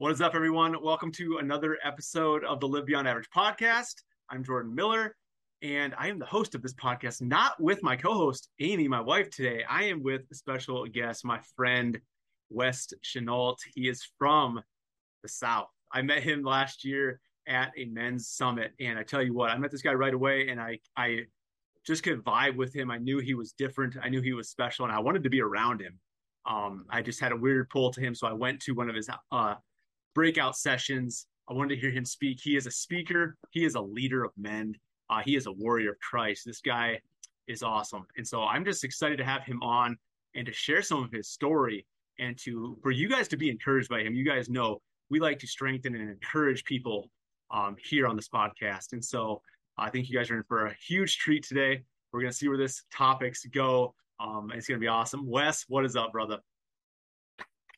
What is up, everyone? Welcome to another episode of the Live Beyond Average podcast. I'm Jordan Miller, and I am the host of this podcast, not with my co host, Amy, my wife, today. I am with a special guest, my friend, Wes Chenault. He is from the South. I met him last year at a men's summit, and I tell you what, I met this guy right away, and I, I just could vibe with him. I knew he was different, I knew he was special, and I wanted to be around him. Um, I just had a weird pull to him, so I went to one of his uh, breakout sessions. I wanted to hear him speak. He is a speaker. He is a leader of men. Uh, he is a warrior of Christ. This guy is awesome, and so I'm just excited to have him on and to share some of his story and to for you guys to be encouraged by him. You guys know we like to strengthen and encourage people um, here on this podcast, and so I think you guys are in for a huge treat today. We're gonna see where this topics go. Um, it's gonna be awesome. Wes, what is up, brother?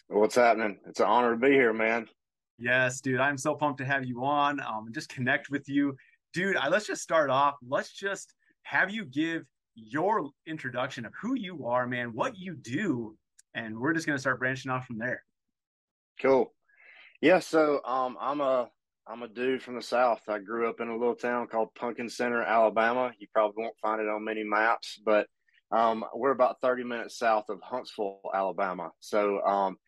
What's happening? It's an honor to be here, man. Yes, dude. I'm so pumped to have you on um, and just connect with you. Dude, I, let's just start off. Let's just have you give your introduction of who you are, man, what you do, and we're just going to start branching off from there. Cool. Yeah, so um, I'm a I'm a dude from the South. I grew up in a little town called Pumpkin Center, Alabama. You probably won't find it on many maps, but um, we're about 30 minutes south of Huntsville, Alabama. So um,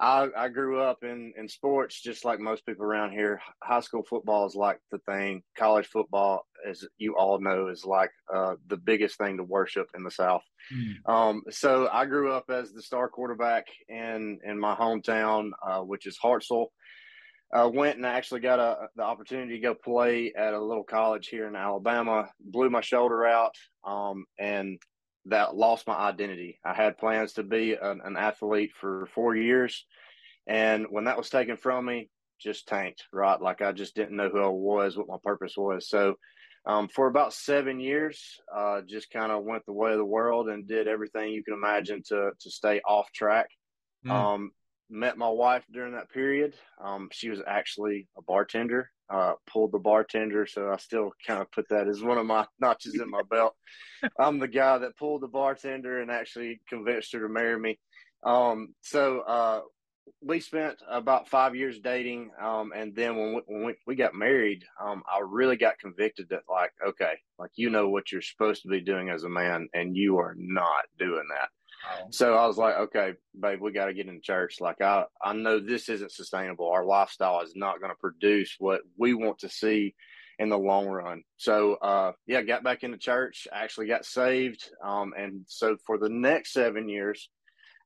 I, I grew up in, in sports just like most people around here. High school football is like the thing. College football, as you all know, is like uh, the biggest thing to worship in the South. Mm. Um, so I grew up as the star quarterback in in my hometown, uh, which is Hartselle. Uh, went and actually got a, the opportunity to go play at a little college here in Alabama. Blew my shoulder out, um, and that lost my identity. I had plans to be an, an, athlete for four years. And when that was taken from me, just tanked, right? Like I just didn't know who I was, what my purpose was. So um, for about seven years, uh, just kind of went the way of the world and did everything you can imagine to, to stay off track. Mm. Um, met my wife during that period. Um, she was actually a bartender uh, pulled the bartender, so I still kind of put that as one of my notches in my belt. I'm the guy that pulled the bartender and actually convinced her to marry me. Um, so uh, we spent about five years dating, um, and then when we, when we, we got married, um, I really got convicted that like, okay, like you know what you're supposed to be doing as a man, and you are not doing that. So I was like, okay, babe, we got to get in church. Like I, I know this isn't sustainable. Our lifestyle is not going to produce what we want to see in the long run. So, uh, yeah, got back into church, actually got saved. Um, and so for the next seven years,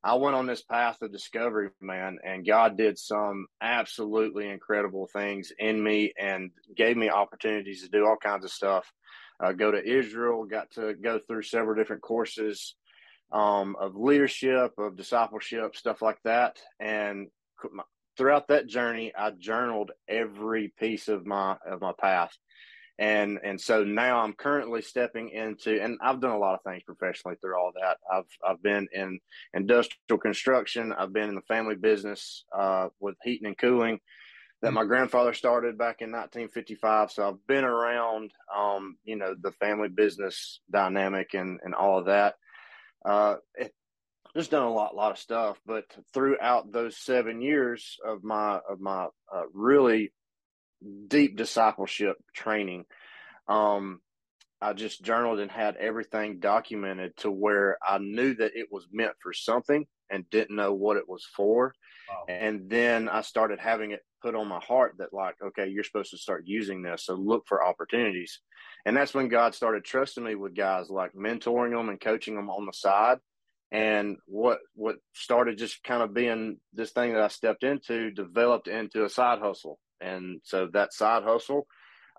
I went on this path of discovery, man, and God did some absolutely incredible things in me and gave me opportunities to do all kinds of stuff. Uh, go to Israel, got to go through several different courses um, of leadership, of discipleship, stuff like that. And throughout that journey, I journaled every piece of my of my path. And and so now I'm currently stepping into, and I've done a lot of things professionally through all that. I've I've been in industrial construction. I've been in the family business uh, with heating and cooling that my grandfather started back in 1955. So I've been around, um, you know, the family business dynamic and, and all of that. Uh, just done a lot, lot of stuff. But throughout those seven years of my of my uh, really deep discipleship training, um, I just journaled and had everything documented to where I knew that it was meant for something and didn't know what it was for. Wow. And then I started having it put on my heart that like, okay, you're supposed to start using this. So look for opportunities. And that's when God started trusting me with guys like mentoring them and coaching them on the side. And what what started just kind of being this thing that I stepped into developed into a side hustle. And so that side hustle,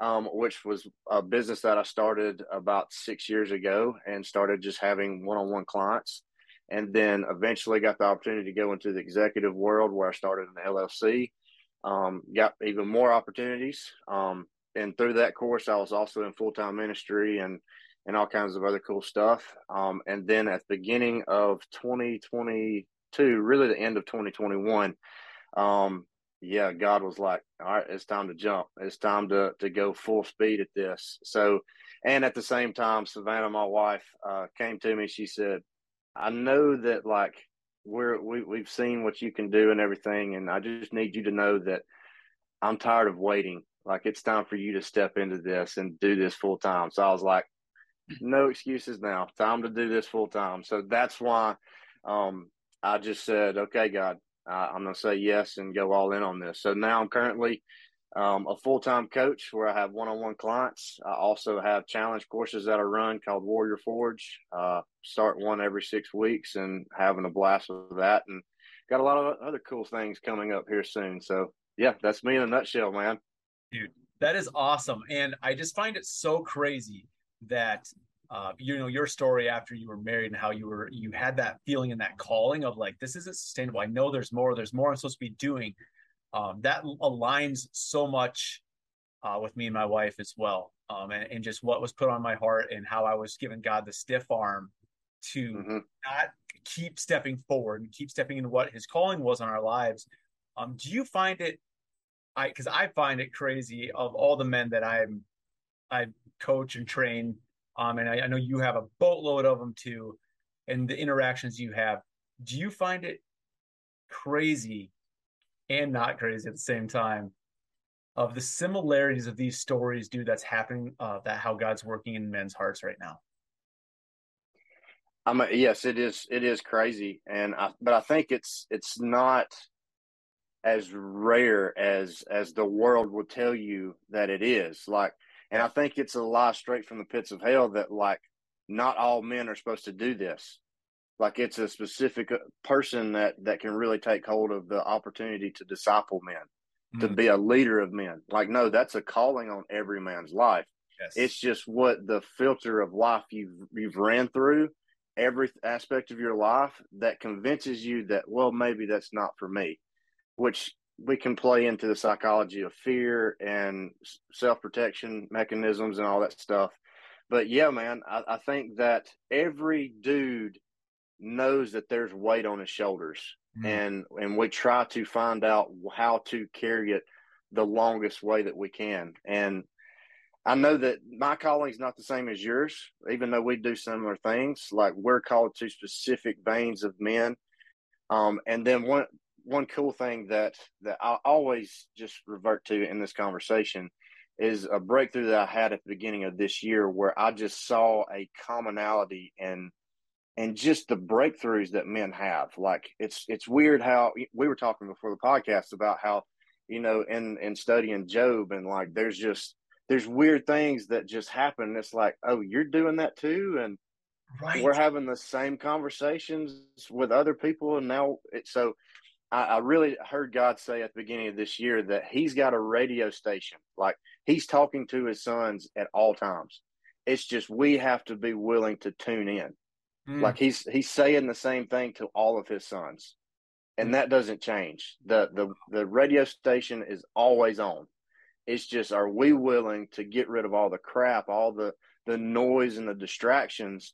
um, which was a business that I started about six years ago and started just having one on one clients. And then eventually got the opportunity to go into the executive world where I started an LLC. Um, got even more opportunities. Um, and through that course, I was also in full time ministry and and all kinds of other cool stuff. Um, and then at the beginning of 2022, really the end of 2021, um, yeah, God was like, all right, it's time to jump. It's time to to go full speed at this. So, and at the same time, Savannah, my wife, uh, came to me. She said, I know that like we're we, we've seen what you can do and everything, and I just need you to know that I'm tired of waiting. Like it's time for you to step into this and do this full time. So I was like, no excuses now. Time to do this full time. So that's why um, I just said, okay, God, uh, I'm going to say yes and go all in on this. So now I'm currently um, a full time coach where I have one on one clients. I also have challenge courses that I run called Warrior Forge. Uh, start one every six weeks and having a blast with that. And got a lot of other cool things coming up here soon. So, yeah, that's me in a nutshell, man. Dude, that is awesome. And I just find it so crazy that uh, you know your story after you were married and how you were you had that feeling and that calling of like this isn't sustainable i know there's more there's more i'm supposed to be doing um, that aligns so much uh, with me and my wife as well um, and, and, just what was put on my heart and how i was giving god the stiff arm to mm-hmm. not keep stepping forward and keep stepping into what his calling was on our lives um, do you find it i because i find it crazy of all the men that i'm i coach and train um, and I, I know you have a boatload of them too and the interactions you have do you find it crazy and not crazy at the same time of the similarities of these stories, dude, that's happening, uh, that how God's working in men's hearts right now. I'm a, yes, it is. It is crazy, and I, but I think it's it's not as rare as as the world will tell you that it is. Like, and I think it's a lie straight from the pits of hell that like not all men are supposed to do this like it's a specific uh, person that that can really take hold of the opportunity to disciple men mm-hmm. to be a leader of men like no that's a calling on every man's life yes. it's just what the filter of life you've you've ran through every aspect of your life that convinces you that well maybe that's not for me which we can play into the psychology of fear and self-protection mechanisms and all that stuff but yeah man I, I think that every dude knows that there's weight on his shoulders mm-hmm. and and we try to find out how to carry it the longest way that we can and I know that my calling is not the same as yours, even though we do similar things. Like we're called to specific veins of men. Um, and then one one cool thing that that I always just revert to in this conversation is a breakthrough that I had at the beginning of this year, where I just saw a commonality and and just the breakthroughs that men have. Like it's it's weird how we were talking before the podcast about how you know in in studying Job and like there's just there's weird things that just happen. It's like oh you're doing that too, and right. we're having the same conversations with other people, and now it so. I, I really heard God say at the beginning of this year that He's got a radio station. Like He's talking to His sons at all times. It's just we have to be willing to tune in Mm. Like he's he's saying the same thing to all of his sons. And mm. that doesn't change. The the the radio station is always on. It's just are we willing to get rid of all the crap, all the the noise and the distractions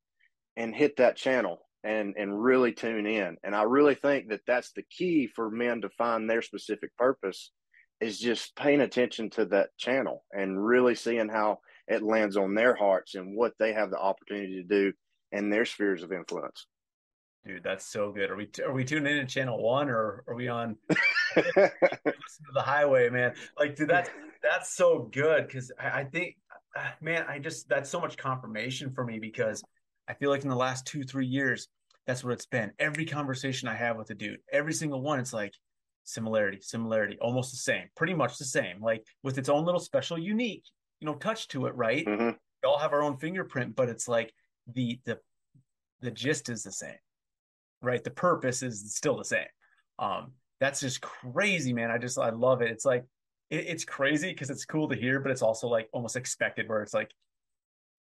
and hit that channel and and really tune in. And I really think that that's the key for men to find their specific purpose is just paying attention to that channel and really seeing how it lands on their hearts and what they have the opportunity to do and their spheres of influence. Dude, that's so good. Are we are we tuning in to channel one or are we on listen to the highway, man? Like, dude, that's that's so good because I, I think, uh, man, I just that's so much confirmation for me because I feel like in the last two three years, that's what it's been. Every conversation I have with a dude, every single one, it's like similarity, similarity, almost the same, pretty much the same, like with its own little special, unique, you know, touch to it, right? Mm-hmm. We all have our own fingerprint, but it's like the the the gist is the same, right? The purpose is still the same. Um, that's just crazy, man. I just I love it. It's like it, it's crazy because it's cool to hear, but it's also like almost expected. Where it's like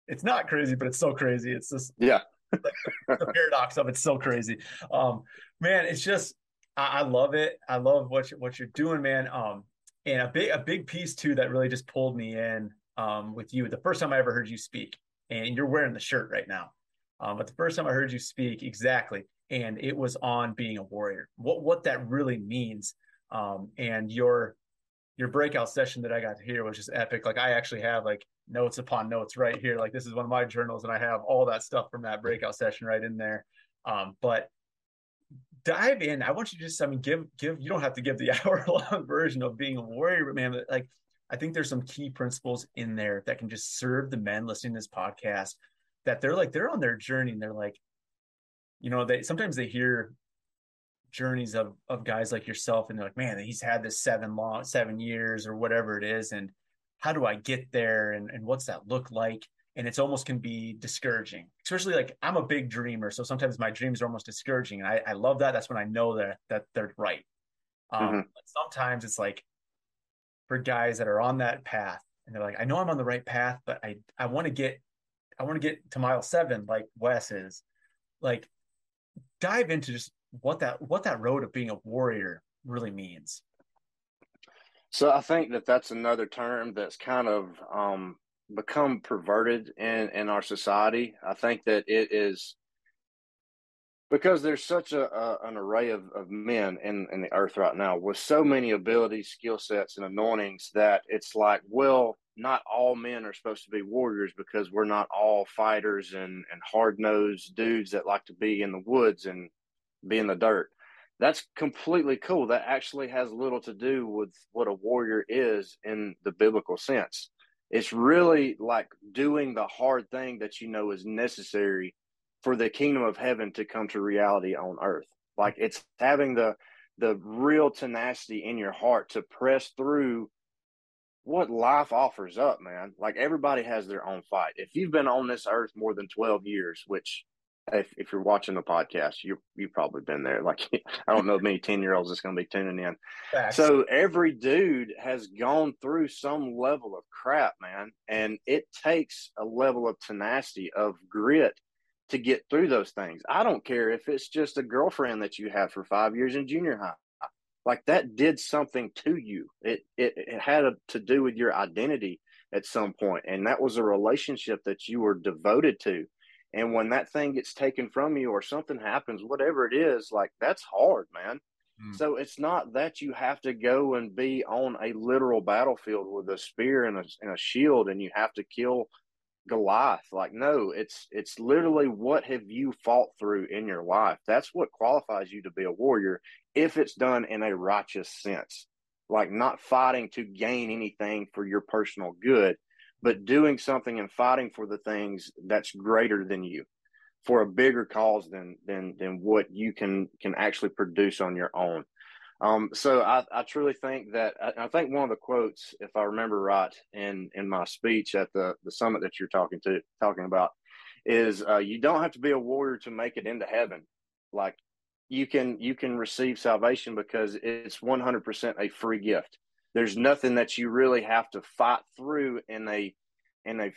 it's not crazy, but it's so crazy. It's just yeah. the paradox of it's so crazy. Um, man, it's just I, I love it. I love what you, what you're doing, man. Um, and a big a big piece too that really just pulled me in um with you. The first time I ever heard you speak, and you're wearing the shirt right now. Um, but the first time I heard you speak, exactly, and it was on being a warrior. What what that really means, um, and your your breakout session that I got to hear was just epic. Like I actually have like notes upon notes right here. Like this is one of my journals, and I have all that stuff from that breakout session right in there. Um, but dive in. I want you to just, I mean, give give. You don't have to give the hour long version of being a warrior, but man, like I think there's some key principles in there that can just serve the men listening to this podcast. That they're like they're on their journey and they're like, you know, they sometimes they hear journeys of of guys like yourself and they're like, man, he's had this seven long seven years or whatever it is, and how do I get there and and what's that look like? and it's almost can be discouraging especially like i'm a big dreamer so sometimes my dreams are almost discouraging and i, I love that that's when i know that that they're right um, mm-hmm. sometimes it's like for guys that are on that path. And they're like i know i'm on the right path but i i want to get i want to get to mile seven like wes is. Like dive into just what that what that road of being a warrior really means. So i think that that's another term that's kind of um become perverted in in our society. I think that it is because there's such a, a, an array of, of men in, in the earth right now with so many abilities, skill sets, and anointings that it's like, well, not all men are supposed to be warriors because we're not all fighters and, and hard nosed dudes that like to be in the woods and be in the dirt. That's completely cool. That actually has little to do with what a warrior is in the biblical sense. It's really like doing the hard thing that you know is necessary for the kingdom of heaven to come to reality on earth. Like it's having the the real tenacity in your heart to press through what life offers up, man. Like everybody has their own fight. If you've been on this earth more than 12 years, which if, if you're watching the podcast, you you've probably been there. Like I don't know many ten year olds that's going to be tuning in. Facts. So every dude has gone through some level of crap, man, and it takes a level of tenacity, of grit to get through those things. I don't care if it's just a girlfriend that you had for five years in junior high. Like that did something to you. It it, it had a, to do with your identity at some point, and that was a relationship that you were devoted to and when that thing gets taken from you or something happens, whatever it is, like that's hard, man. Mm. So it's not that you have to go and be on a literal battlefield with a spear and a, and a shield and you have to kill Goliath. Like, no, it's it's literally what have you fought through in your life. That's what qualifies you to be a warrior if it's done in a righteous sense. Like not fighting to gain anything for your personal good, but doing something and fighting for the things that's greater than you for a bigger cause than than than what you can can actually produce on your own um, so I, I truly think that I, I, think one of the quotes, if I remember right, in in my speech at the the summit that you're talking to talking about, is uh, you don't have to be a warrior to make it into heaven. Like you can you can receive salvation because it's 100% a free gift there's nothing that you really have to fight through in a in a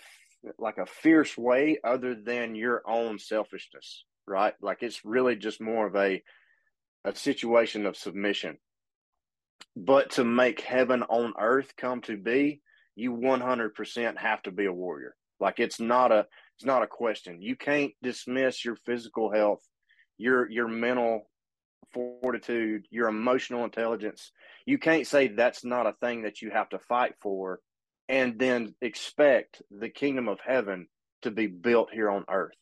like a fierce way other than your own selfishness right like it's really just more of a a situation of submission but to make heaven on earth come to be you 100% have to be a warrior like it's not a it's not a question you can't dismiss your physical health your your mental fortitude, your emotional intelligence. You can't say that's not a thing that you have to fight for and then expect the kingdom of heaven to be built here on earth.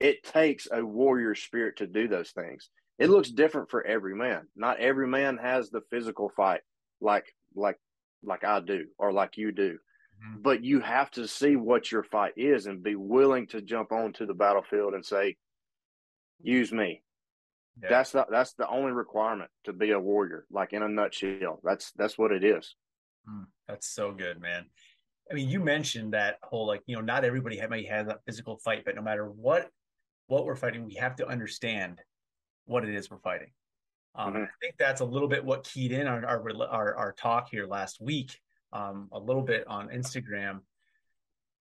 It takes a warrior spirit to do those things. It looks different for every man. Not every man has the physical fight like like like I do or like you do. Mm-hmm. But you have to see what your fight is and be willing to jump onto the battlefield and say, use me. Yeah. That's the that's the only requirement to be a warrior. Like in a nutshell, that's that's what it is. Mm, that's so good, man. I mean, you mentioned that whole like you know not everybody may have that physical fight, but no matter what what we're fighting, we have to understand what it is we're fighting. Um, mm-hmm. I think that's a little bit what keyed in on our our, our talk here last week, um, a little bit on Instagram,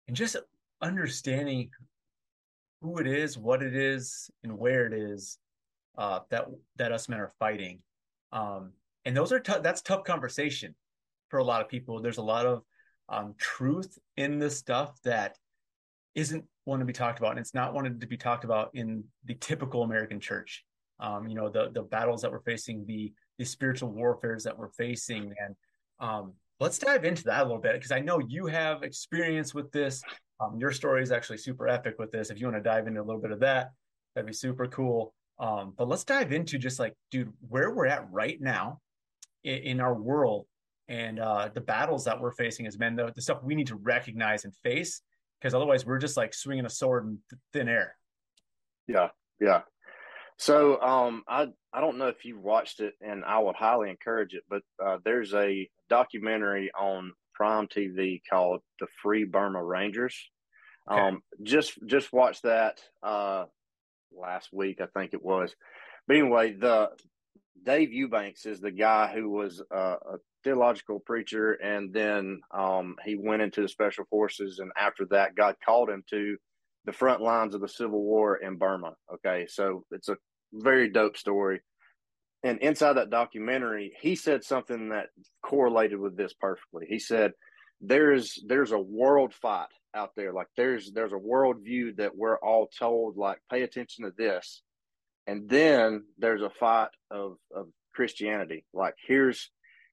and just understanding who it is, what it is, and where it is uh, that that us men are fighting. Um, and those are t- that's tough conversation for a lot of people. There's a lot of um, truth in this stuff that isn't wanted to be talked about, and it's not wanted to be talked about in the typical American church. Um, you know, the the battles that we're facing, the the spiritual warfares that we're facing, and um, let's dive into that a little bit because I know you have experience with this. Um, your story is actually super epic with this. If you want to dive into a little bit of that, that'd be super cool. Um, but let's dive into just like, dude, where we're at right now in, in our world and uh, the battles that we're facing as men, the, the stuff we need to recognize and face, because otherwise we're just like swinging a sword in thin air. Yeah, yeah. So um, I I don't know if you've watched it, and I would highly encourage it. But uh, there's a documentary on Prime TV called "The Free Burma Rangers." Okay. Um, just just watch that uh, last week, I think it was. But anyway, the Dave Eubanks is the guy who was uh, a theological preacher, and then um, he went into the special forces, and after that, God called him to the front lines of the civil war in Burma. Okay, so it's a very dope story. And inside that documentary, he said something that correlated with this perfectly. He said, "There's there's a world fight out there. Like there's there's a worldview that we're all told like pay attention to this, and then there's a fight of of Christianity. Like here's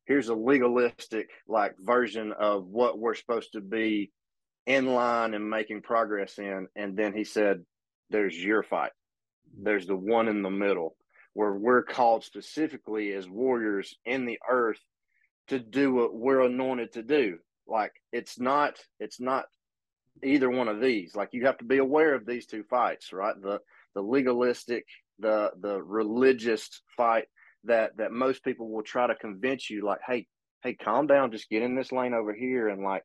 here's a legalistic like version of what we're supposed to be in line and making progress in. And then he said, "There's your fight. There's the one in the middle." Where we're called specifically as warriors in the earth to do what we're anointed to do like it's not it's not either one of these. Like you have to be aware of these two fights, right? The the legalistic, the the religious fight that that most people will try to convince you, like, hey, hey, calm down, just get in this lane over here, and like.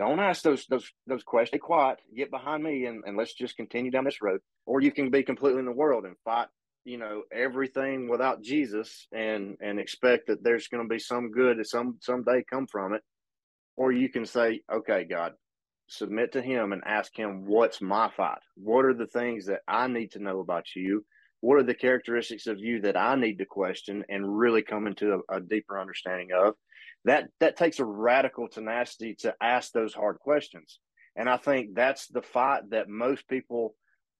Don't ask those those those questions. Stay quiet. Get behind me, and, and let's just continue down this road. Or you can be completely in the world and fight you know everything without Jesus and and expect that there's going to be some good that some someday come from it, or you can say, okay, God, submit to Him and ask Him, what's my fight? What are the things that I need to know about you? What are the characteristics of you that I need to question and really come into a, a deeper understanding of? That that takes a radical tenacity to ask those hard questions, and I think that's the fight that most people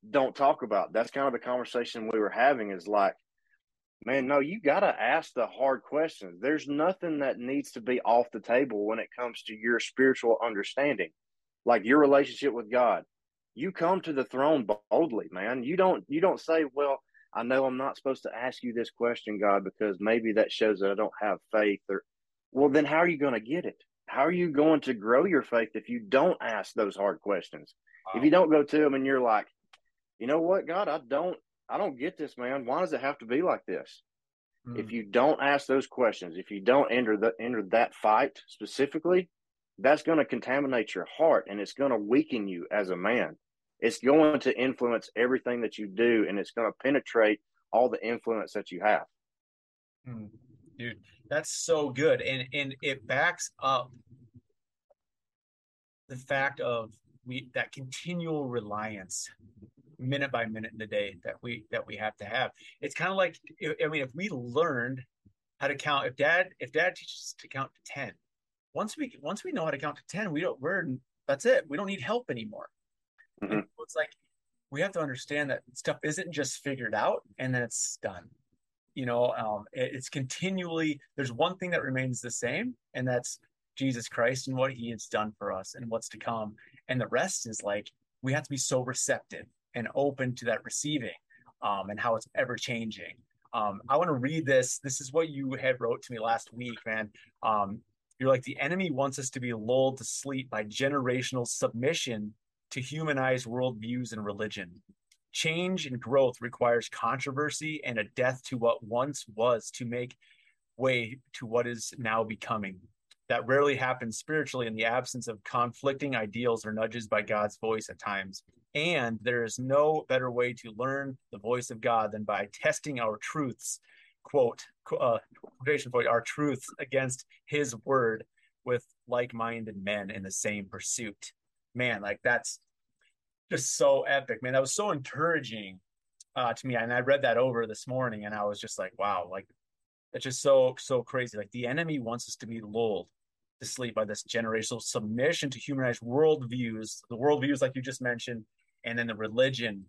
don't talk about. That's kind of the conversation we were having is like, man, no, you got to ask the hard questions. There's nothing that needs to be off the table when it comes to your spiritual understanding, like your relationship with God. You come to the throne boldly, man. You don't you don't say, well, I know I'm not supposed to ask you this question, God, because maybe that shows that I don't have faith or well, then how are you going to get it? How are you going to grow your faith if you don't ask those hard questions? Wow. If you don't go to them and you're like, you know what, God, I don't, I don't get this, man. Why does it have to be like this? Mm. If you don't ask those questions, if you don't enter the enter that fight specifically, that's going to contaminate your heart and it's going to weaken you as a man. It's going to influence everything that you do, and it's going to penetrate all the influence that you have. Mm. Dude, that's so good, and and it backs up the fact of we that continual reliance minute by minute in the day that we that we have to have. It's kind of like I mean, if we learned how to count, if dad if dad teaches us to count to ten, once we once we know how to count to ten, we don't we're that's it. We don't need help anymore. Mm-hmm. It's like we have to understand that stuff isn't just figured out and then it's done. You know, um, it, it's continually there's one thing that remains the same, and that's Jesus Christ and what He has done for us and what's to come. And the rest is like we have to be so receptive and open to that receiving um, and how it's ever changing. Um, I want to read this. This is what you had wrote to me last week, man. Um, you're like the enemy wants us to be lulled to sleep by generational submission to humanized worldviews and religion. Change and growth requires controversy and a death to what once was to make way to what is now becoming. That rarely happens spiritually in the absence of conflicting ideals or nudges by God's voice at times. And there is no better way to learn the voice of God than by testing our truths, quote, uh, quotation point, our truths against his word with like minded men in the same pursuit. Man, like that's just so epic, man. That was so encouraging uh, to me. And I read that over this morning and I was just like, wow, like it's just so, so crazy. Like the enemy wants us to be lulled to sleep by this generational submission to humanized worldviews, the worldviews like you just mentioned, and then the religion,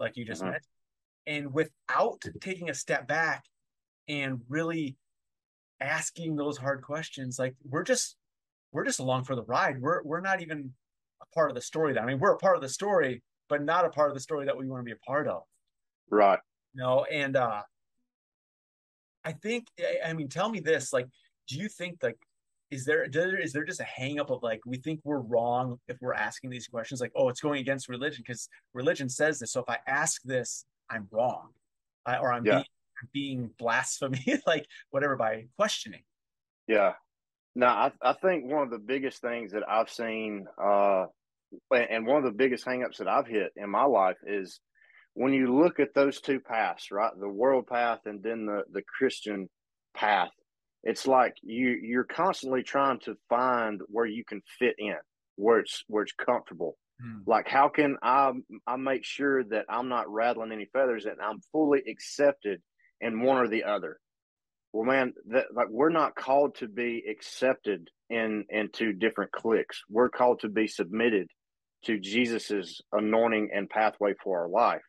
like you just uh-huh. mentioned. And without taking a step back and really asking those hard questions, like we're just we're just along for the ride. We're we're not even part of the story. That I mean, we're a part of the story, but not a part of the story that we want to be a part of. Right. You know, and uh I think I mean, tell me this, like, do you think like is there is there just a hang up of like we think we're wrong if we're asking these questions like oh it's going against religion because religion says this so if i ask this i'm wrong I, or i'm yeah. being, being blasphemy like whatever by questioning yeah no I, I think one of the biggest things that i've seen uh and one of the biggest hangups that i've hit in my life is when you look at those two paths right? The world path and then the the christian path. It's like you you're constantly trying to find where you can fit in where it's where it's comfortable. Mm. like how can i i make sure that i'm not rattling any feathers and i'm fully accepted in one or the other? Well man that like we're not called to be accepted in into different cliques. We're called to be submitted to jesus's anointing and pathway for our life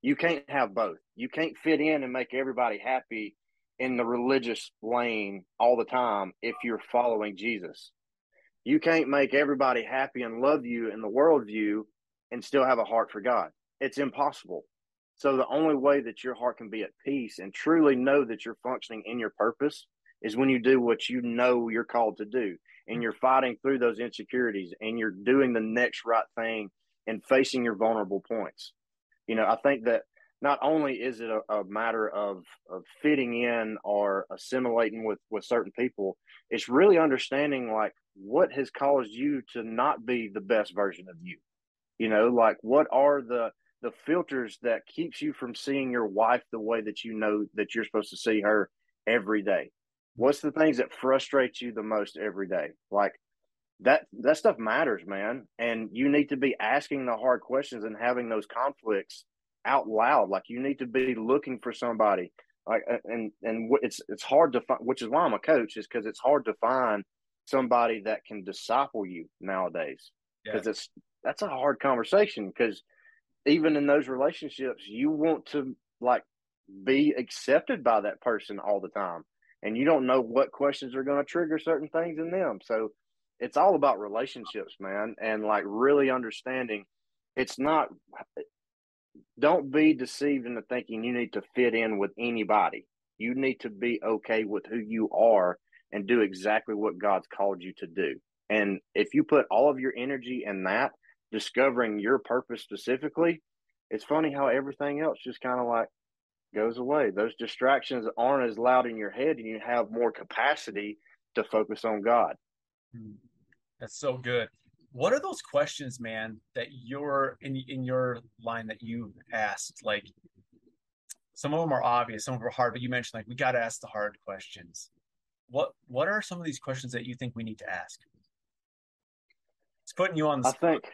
you can't have both you can't fit in and make everybody happy in the religious lane all the time if you're following Jesus. You can't make everybody happy and love you in the worldview and still have a heart for God. It's impossible. So the only way that your heart can be at peace and truly know that you're functioning in your purpose is when you do what you know you're called to do and you're fighting through those insecurities and you're doing the next right thing and facing your vulnerable points. You know, I think that not only is it a, a matter of, of fitting in or assimilating with, with certain people, it's really understanding like what has caused you to not be the best version of you. You know, like what are the the filters that keeps you from seeing your wife the way that you know that you're supposed to see her every day? What's the things that frustrate you the most every day? Like that that stuff matters, man. And you need to be asking the hard questions and having those conflicts out loud. Like you need to be looking for somebody. Like and and it's it's hard to find, which is why I'm a coach, is because it's hard to find somebody that can disciple you nowadays. Because yeah. it's that's a hard conversation. Because even in those relationships, you want to like be accepted by that person all the time, and you don't know what questions are going to trigger certain things in them. So it's all about relationships, man, and like really understanding. It's not don't be deceived into thinking you need to fit in with anybody. You need to be okay with who you are and do exactly what God's called you to do. And if you put all of your energy in that, discovering your purpose specifically, it's funny how everything else just kind of like goes away. Those distractions aren't as loud in your head, and you have more capacity to focus on God. Hmm. That's so good what are those questions man that you're in in your line that you asked like some of them are obvious some of them are hard but you mentioned like we got to ask the hard questions what what are some of these questions that you think we need to ask it's putting you on the i spot.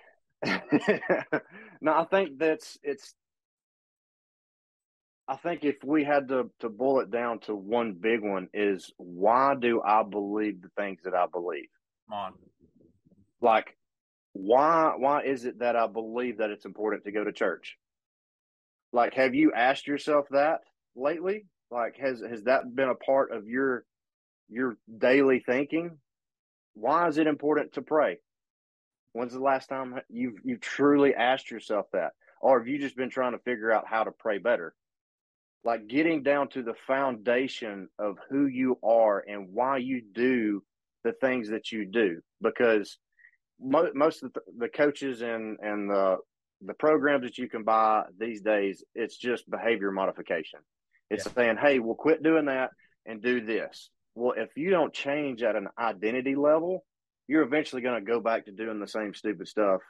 think no i think that's it's i think if we had to to boil it down to one big one is why do i believe the things that i believe Come on like why why is it that I believe that it's important to go to church? Like, have you asked yourself that lately? Like, has has that been a part of your your daily thinking? Why is it important to pray? When's the last time you've you've truly asked yourself that, or have you just been trying to figure out how to pray better? Like getting down to the foundation of who you are and why you do the things that you do, because mo- most of the, the coaches and and the the programs that you can buy these days, it's just behavior modification. It's yeah. saying, "Hey, we'll quit doing that and do this." Well, if you don't change at an identity level, you're eventually going to go back to doing the same stupid stuff.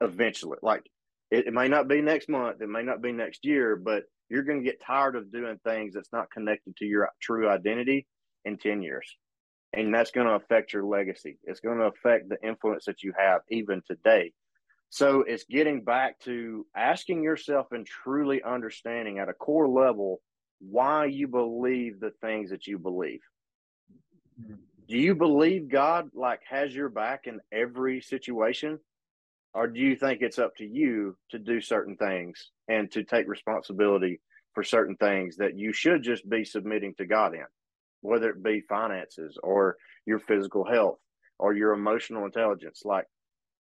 Eventually, like it, it may not be next month, it may not be next year, but you're going to get tired of doing things that's not connected to your true identity in ten years and that's going to affect your legacy. It's going to affect the influence that you have even today. So it's getting back to asking yourself and truly understanding at a core level why you believe the things that you believe. Mm-hmm. Do you believe God like has your back in every situation? Or do you think it's up to you to do certain things and to take responsibility for certain things that you should just be submitting to God in? whether it be finances or your physical health or your emotional intelligence. Like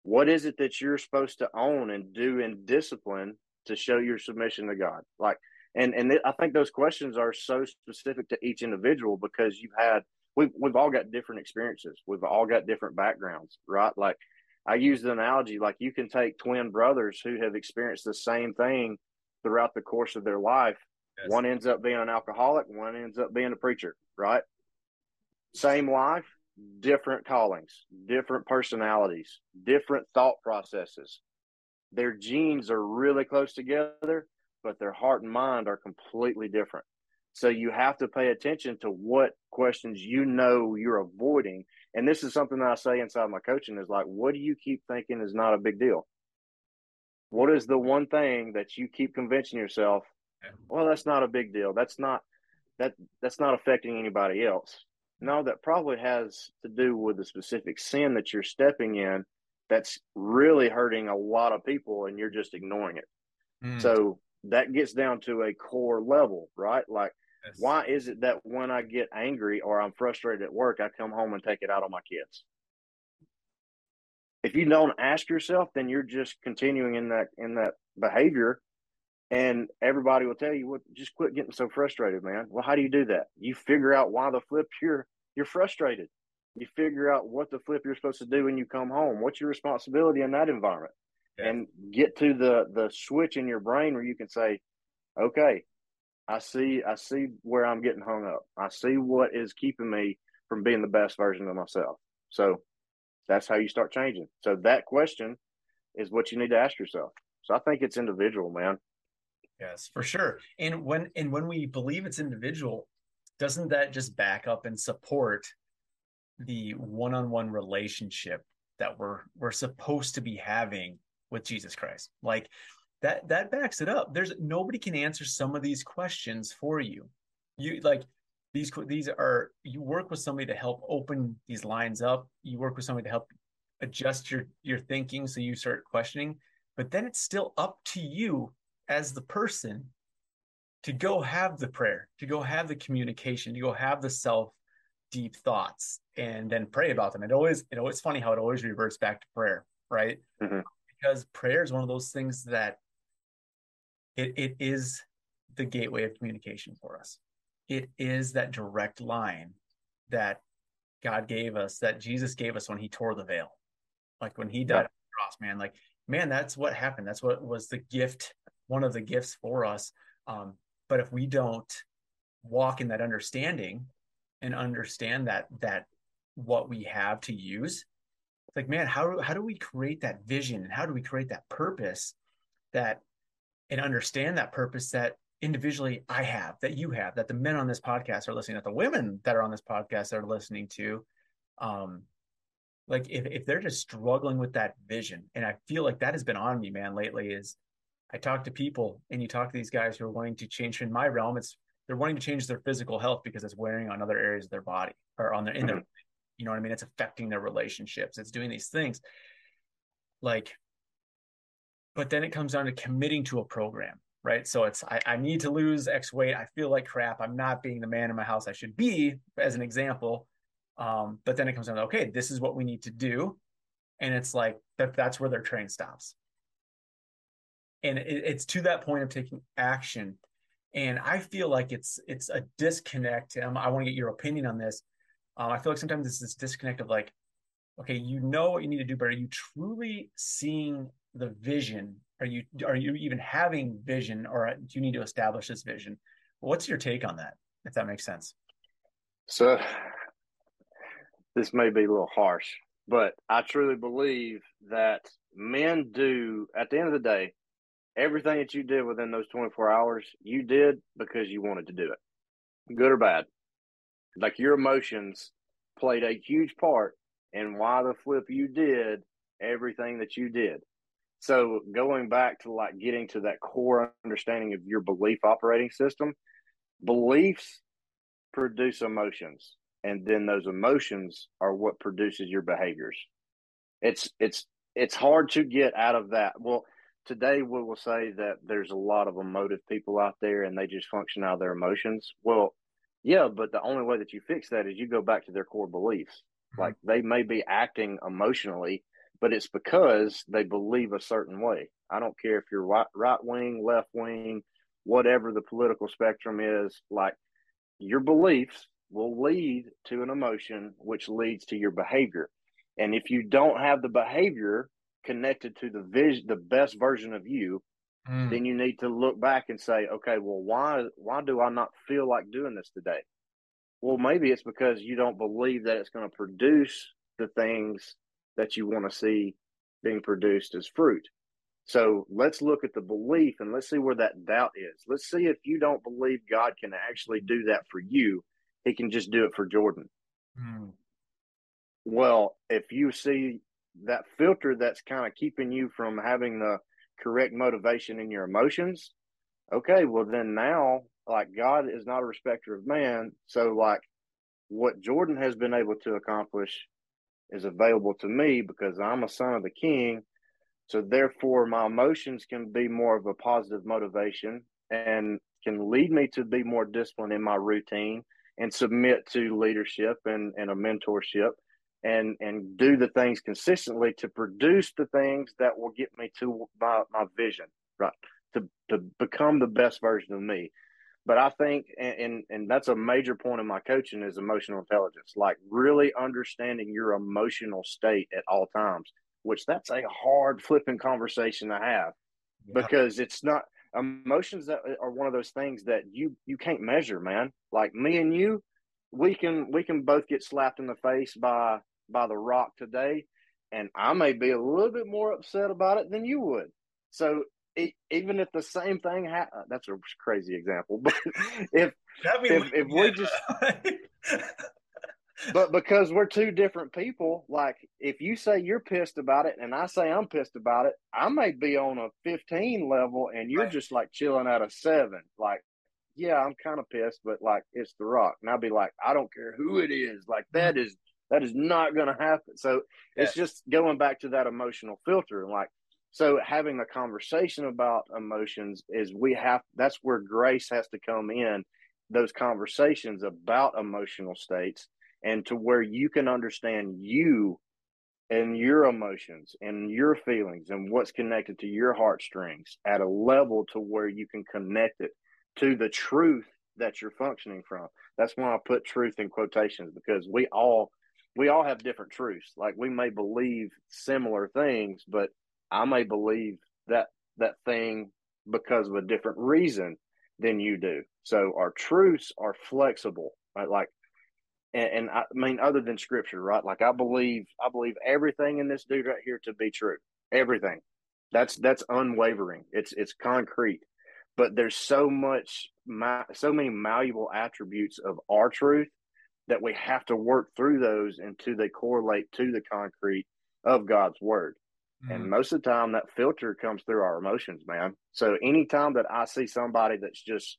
What is it that you're supposed to own and do in discipline to show your submission to God? Like, and and I think those questions are so specific to each individual because you've had we've we've all got different experiences. We've all got different backgrounds, right? Like I use the analogy like you can take twin brothers who have experienced the same thing throughout the course of their life. Yes. One ends up being an alcoholic, one ends up being a preacher, right? Same life, different callings, different personalities, different thought processes. Their genes are really close together, but their heart and mind are completely different. So you have to pay attention to what questions you know you're avoiding. And this is something that I say inside my coaching is like, what do you keep thinking is not a big deal? What is the one thing that you keep convincing yourself, well, that's not a big deal. That's not that that's not affecting anybody else. No, that probably has to do with the specific sin that you're stepping in that's really hurting a lot of people and you're just ignoring it. Mm. So that gets down to a core level, right? Like Yes. Why is it that when I get angry or I'm frustrated at work, I come home and take it out on my kids? If you don't ask yourself, then you're just continuing in that in that behavior, and everybody will tell you, "Well, just quit getting so frustrated, man." Well, how do you do that? You figure out why the flip you're you're frustrated. You figure out what the flip you're supposed to do when you come home. What's your responsibility in that environment? And get to the the switch in your brain where you can say, "Okay, I see I see where I'm getting hung up. I see what is keeping me from being the best version of myself. So that's how you start changing. So that question is what you need to ask yourself. So I think it's individual, man. Yes, for sure. And when and when we believe it's individual, doesn't that just back up and support the one-on-one relationship that we're we're supposed to be having with Jesus Christ? Like that that backs it up. There's nobody can answer some of these questions for you. You like these these are you work with somebody to help open these lines up. You work with somebody to help adjust your your thinking so you start questioning. But then it's still up to you as the person to go have the prayer to go have the communication to go have the self deep thoughts and then pray about them. It always it always funny how it always reverts back to prayer right? Mm-hmm. because prayer is one of those things that it, it is the gateway of communication for us. It is that direct line that God gave us, that Jesus gave us when he tore the veil. Like when he died yeah. on the cross, man, like, man, that's what happened. That's what was the gift, one of the gifts for us. Um, but if we don't walk in that understanding and understand that, that what we have to use, like, man, how, how do we create that vision and how do we create that purpose that and understand that purpose that individually I have, that you have, that the men on this podcast are listening, that the women that are on this podcast are listening to. Um, like if, if they're just struggling with that vision, and I feel like that has been on me, man, lately, is I talk to people and you talk to these guys who are wanting to change in my realm, it's they're wanting to change their physical health because it's wearing on other areas of their body or on their in their mm-hmm. you know what I mean? It's affecting their relationships, it's doing these things. Like but then it comes down to committing to a program right? So it's I, I, need to lose x weight. I feel like crap. I'm not being the man in my house i should be as an example. Um, but then it comes down to okay this is what we need to do. And it's like that that's where their train stops. And it, it's to that point of taking action. And i feel like it's it's a disconnect um, i want to get your opinion on this. Um, i feel like sometimes it's this disconnect of like okay you know what you need to do but are you truly seeing the vision? Are you are you even having vision or do you need to establish this vision? What's your take on that if that makes sense? So this may be a little harsh but i truly believe that men do at the end of the day everything that you did within those 24 hours you did because you wanted to do it good or bad. Like your emotions played a huge part in why the flip you did everything that you did so going back to like getting to that core understanding of your belief operating system, beliefs produce emotions, and then those emotions are what produces your behaviors. It's it's it's hard to get out of that. Well, today we will say that there's a lot of emotive people out there and they just function out of their emotions. Well, yeah, but the only way that you fix that is you go back to their core beliefs. Mm-hmm. Like they may be acting emotionally but it's because they believe a certain way. I don't care if you're right, right wing, left wing, whatever the political spectrum is, like your beliefs will lead to an emotion, which leads to your behavior. And if you don't have the behavior connected to the vision, the best version of you, mm. then you need to look back and say, okay, well, why, why do I not feel like doing this today? Well, maybe it's because you don't believe that it's going to produce the things that you want to see being produced as fruit. So let's look at the belief and let's see where that doubt is. Let's see if you don't believe God can actually do that for you, He can just do it for Jordan. Mm. Well, if you see that filter that's kind of keeping you from having the correct motivation in your emotions, okay, well, then now, like, God is not a respecter of man. So, like, what Jordan has been able to accomplish is available to me because I'm a son of the king. So, therefore, my emotions can be more of a positive motivation and can lead me to be more disciplined in my routine and submit to leadership and, and a mentorship and and do the things consistently to produce the things that will get me to my, my vision right to to become the best version of me but i think and and that's a major point of my coaching is emotional intelligence like really understanding your emotional state at all times which that's a hard flipping conversation to have yeah. because it's not emotions that are one of those things that you you can't measure man like me and you we can we can both get slapped in the face by by the rock today, and I may be a little bit more upset about it than you would. So it, even if the same thing happens, that's a crazy example, but if if, if we just but because we're two different people, like if you say you're pissed about it and I say I'm pissed about it, I may be on a 15 level and you're right. just like chilling at a seven. Like, yeah, I'm kind of pissed, but like it's the rock. And I'll be like, I don't care who it is. Like that mm-hmm. is that is not going to happen. So yeah. it's just going back to that emotional filter. and Like, so having a conversation about emotions is we have, that's where grace has to come in, those conversations about emotional states and to where you can understand you and your emotions and your feelings and what's connected to your heartstrings at a level to where you can connect it to the truth that you're functioning from. That's why I put truth in quotations because we all we all have different truths. Like we may believe similar things, but I may believe that that thing because of a different reason than you do. So our truths are flexible, right? Like, and, and I mean, other than scripture, right? Like I believe, I believe everything in this dude right here to be true. Everything. That's that's unwavering. It's it's concrete. But there's so much, so many malleable attributes of our truth that we have to work through those until they correlate to the concrete of God's word. Mm-hmm. And most of the time that filter comes through our emotions, man. So anytime that I see somebody that's just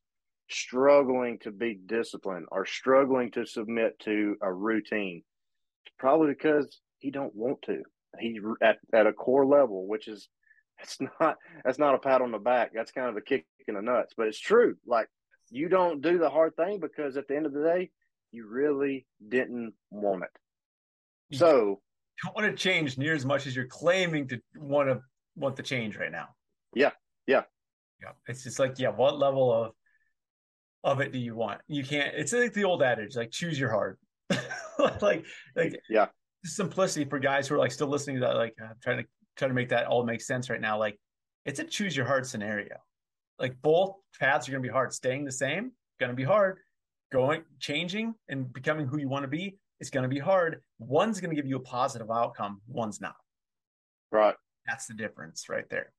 struggling to be disciplined or struggling to submit to a routine, it's probably because he don't want to. He's at, at a core level, which is it's not that's not a pat on the back. That's kind of a kick in the nuts. But it's true. Like you don't do the hard thing because at the end of the day, you really didn't want it. So don't want to change near as much as you're claiming to want to want the change right now. Yeah. Yeah. Yeah. It's just like, yeah, what level of of it do you want? You can't it's like the old adage, like choose your heart. like like yeah. Simplicity for guys who are like still listening to that, like I'm trying to try to make that all make sense right now. Like it's a choose your heart scenario. Like both paths are gonna be hard. Staying the same, gonna be hard going changing and becoming who you want to be it's going to be hard. One's going to give you a positive outcome one's not. Right. That's the difference right there.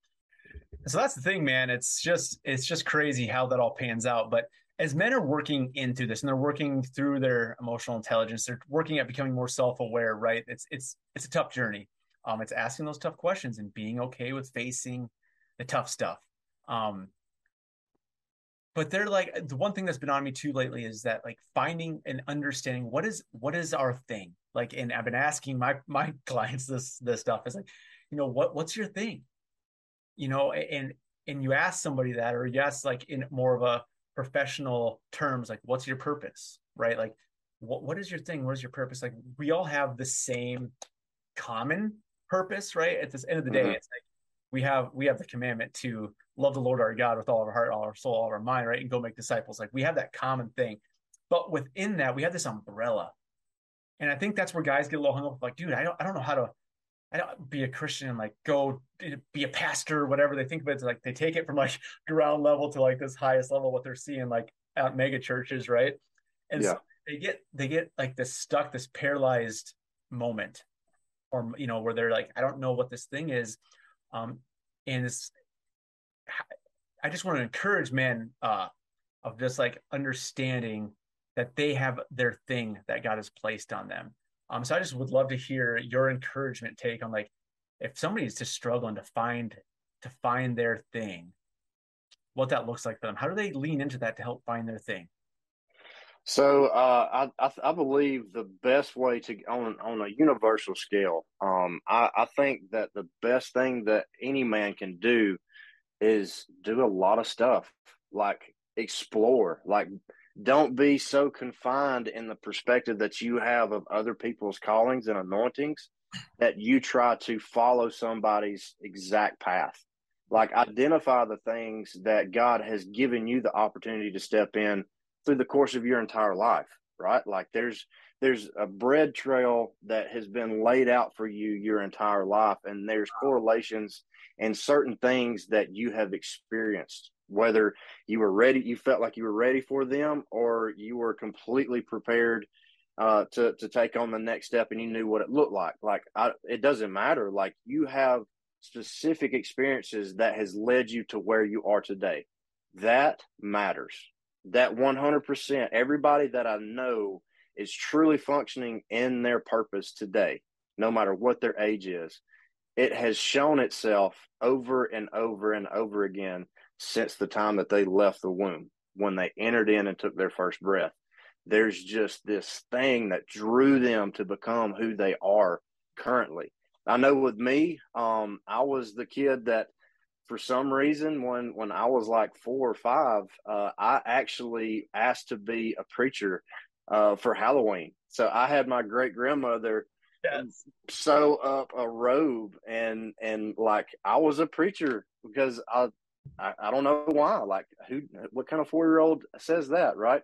So that's the thing man. It's just it's just crazy how that all pans out. But as men are working into this and they're working through their emotional intelligence they're working at becoming more self-aware right? It's it's it's a tough journey. Um it's asking those tough questions and being okay with facing the tough stuff. Um but they're like the one thing that's been on me too lately is that like finding and understanding what is what is our thing? Like and i've been asking my my clients this this stuff. Is like you know what what's your thing? You know and and you ask somebody that or yes like in more of a professional terms like what's your purpose right? Like what, what is your thing? What is your purpose? Like we all have the same common purpose, right? At this end of the day, mm-hmm. it's like we have we have the commandment to love the Lord our God with all of our heart, all our soul, all of our mind, right? And go make disciples. Like we have that common thing. But within that, we have this umbrella. And I think that's where guys get a little hung up like, dude, I don't I don't know how to I don't be a Christian and like go eh, be a pastor or whatever. They think of it like they take it from like ground level to like this highest level, what they're seeing like at mega churches, right? And yeah. so they get they get like this stuck, this paralyzed moment, or you know, where they're like, I don't know what this thing is. Um, and it's I just want to encourage men uh of just like understanding that they have their thing that God has placed on them. Um, so I just would love to hear your encouragement take on like if somebody's just struggling to find to find their thing, what that looks like for them. How do they lean into that to help find their thing? So uh, I, I, believe the best way to on on a universal scale, um, I, I think that the best thing that any man can do is do a lot of stuff, like explore, like don't be so confined in the perspective that you have of other people's callings and anointings that you try to follow somebody's exact path. Like identify the things that God has given you the opportunity to step in through the course of your entire life, right? Like there's there's a bread trail that has been laid out for you your entire life and there's correlations and certain things that you have experienced whether you were ready, you felt like you were ready for them, or you were completely prepared uh, to to take on the next step, and you knew what it looked like. Like I, it doesn't matter. Like you have specific experiences that has led you to where you are today. That matters. That one hundred percent. Everybody that I know is truly functioning in their purpose today, no matter what their age is. It has shown itself over and over and over again since the time that they left the womb, when they entered in and took their first breath. There's just this thing that drew them to become who they are currently. I know with me, um, I was the kid that for some reason when when I was like four or five, uh, I actually asked to be a preacher uh, for Halloween. So I had my great grandmother yes. sew up a robe and and like I was a preacher because I I, I don't know why. Like, who? What kind of four year old says that, right?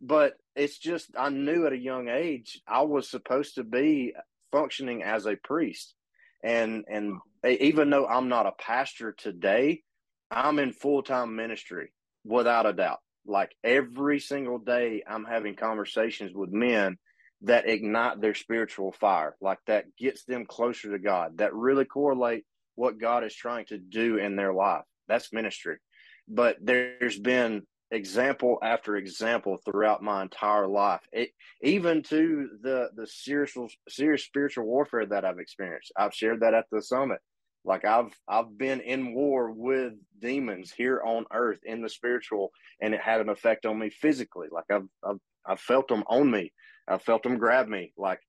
But it's just I knew at a young age I was supposed to be functioning as a priest, and and even though I'm not a pastor today, I'm in full time ministry without a doubt. Like every single day, I'm having conversations with men that ignite their spiritual fire, like that gets them closer to God, that really correlate what God is trying to do in their life. That's ministry. But there's been example after example throughout my entire life. It, even to the the serious serious spiritual warfare that I've experienced. I've shared that at the summit. Like I've I've been in war with demons here on earth in the spiritual, and it had an effect on me physically. Like I've I've, I've felt them on me. I've felt them grab me. Like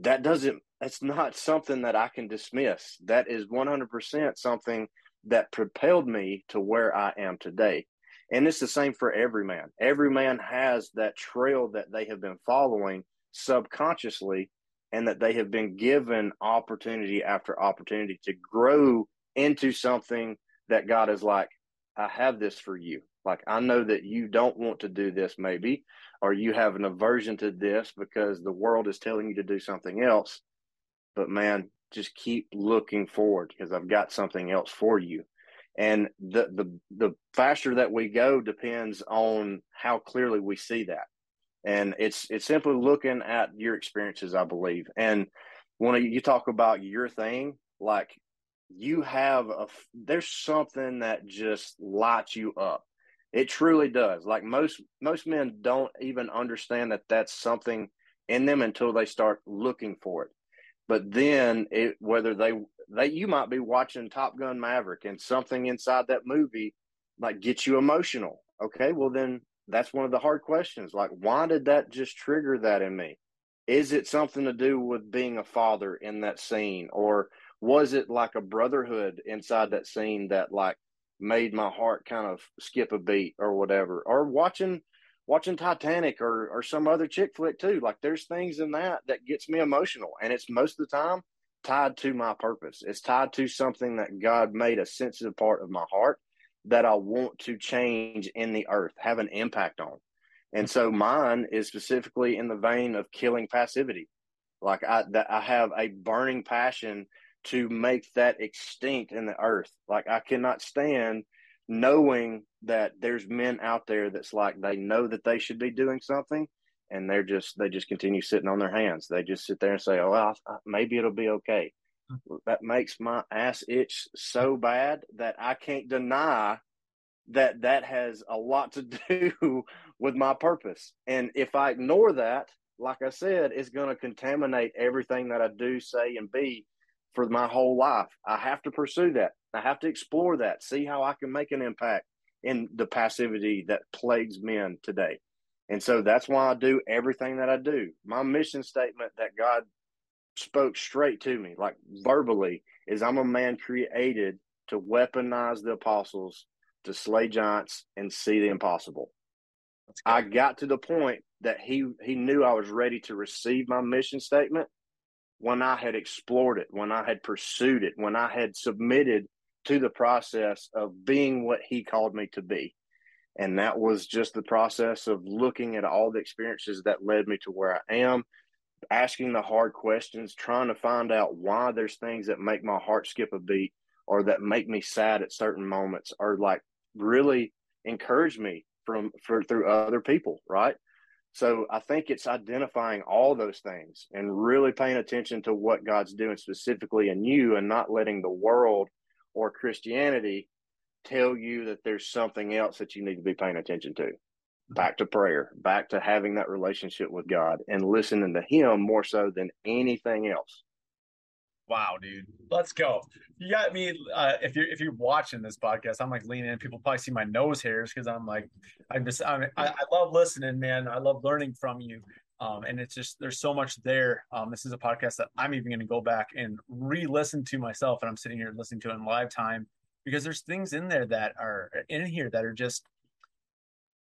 that doesn't. That's not something that I can dismiss. That is one hundred percent something that propelled me to where I am today. And it's the same for every man. Every man has that trail that they have been following subconsciously and that they have been given opportunity after opportunity to grow into something that God is like, I have this for you. Like, I know that you don't want to do this, maybe, or you have an aversion to this because the world is telling you to do something else. But man, just keep looking forward because I've got something else for you. And the the the faster that we go depends on how clearly we see that. And it's it's simply looking at your experiences, I believe. And when you talk about your thing, like you have a there's something that just lights you up. It truly does. Like most most men don't even understand that that's something in them until they start looking for it but then it whether they they you might be watching Top Gun Maverick and something inside that movie like gets you emotional. Okay, well then that's one of the hard questions. Like, why did that just trigger that in me? Is it something to do with being a father in that scene, or was it like a brotherhood inside that scene that like made my heart kind of skip a beat or whatever? Or watching watching Titanic or or some other chick flick too. Like there's things in that that gets me emotional, and it's most of the time tied to my purpose. It's tied to something that God made a sensitive part of my heart that I want to change in the earth, have an impact on. And so mine is specifically in the vein of killing passivity. Like I that I have a burning passion to make that extinct in the earth. Like I cannot stand knowing that there's men out there that's like they know that they should be doing something and they're just they just continue sitting on their hands. They just sit there and say, "Oh, well, maybe it'll be okay." Hmm. That makes my ass itch so bad that I can't deny that that has a lot to do with my purpose. And if I ignore that, like I said, it's going to contaminate everything that I do, say, and be for my whole life. I have to pursue that. I have to explore that, see how I can make an impact in the passivity that plagues men today. And so that's why I do everything that I do. My mission statement that God spoke straight to me, like verbally, is I'm a man created to weaponize the apostles, to slay giants, and see the impossible. I got to the point that he he knew I was ready to receive my mission statement when I had explored it, when I had pursued it, when I had submitted to the process of being what he called me to be. And that was just the process of looking at all the experiences that led me to where I am, asking the hard questions, trying to find out why there's things that make my heart skip a beat or that make me sad at certain moments or like really encourage me from for through other people, right? So I think it's identifying all those things and really paying attention to what God's doing specifically in you and not letting the world or Christianity tell you that there's something else that you need to be paying attention to. Back to prayer, back to having that relationship with God and listening to Him more so than anything else. Wow, dude, let's go. You got me. Uh, if you're if you're watching this podcast, I'm like leaning in. People probably see my nose hairs because I'm like, I'm just, I'm, I, I love listening, man. I love learning from you. Um, and it's just there's so much there. Um, this is a podcast that I'm even going to go back and re-listen to myself, and I'm sitting here listening to it in live time because there's things in there that are in here that are just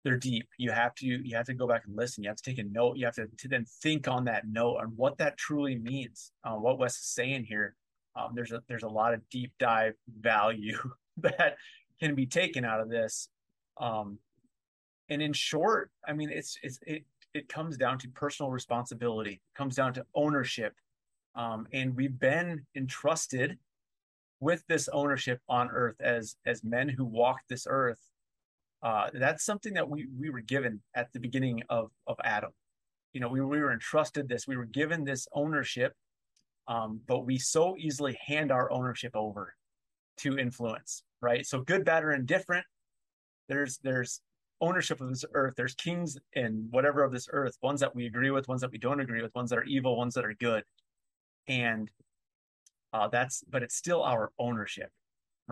they're deep. You have to you have to go back and listen. You have to take a note. You have to, to then think on that note on what that truly means. Uh, what Wes is saying here. Um, there's a there's a lot of deep dive value that can be taken out of this. Um, and in short, I mean, it's it's it it comes down to personal responsibility. It comes down to ownership. Um, and we've been entrusted with this ownership on earth as as men who walk this earth uh, that's something that we we were given at the beginning of of adam. You know we, we were entrusted this we were given this ownership um, but we so easily hand our ownership over to influence right? So good bad or indifferent there's there's ownership of this earth there's kings and whatever of this earth ones that we agree with ones that we don't agree with ones that are evil ones that are good. And uh, that's but it's still our ownership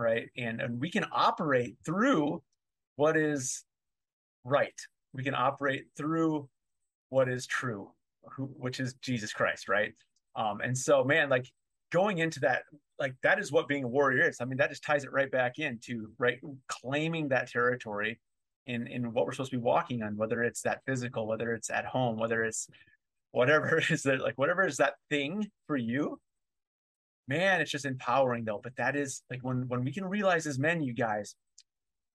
right? And and we can operate through what is right. We can operate through what is true who, which is jesus christ right? Um and so man like going into that like that is what being a warrior is. I mean that just ties it right back into right claiming that territory in in what we're supposed to be walking on whether it's that physical whether it's at home whether it's whatever is that like whatever is that thing for you man, it's just empowering though. But that is like when when we can realize as men, you guys,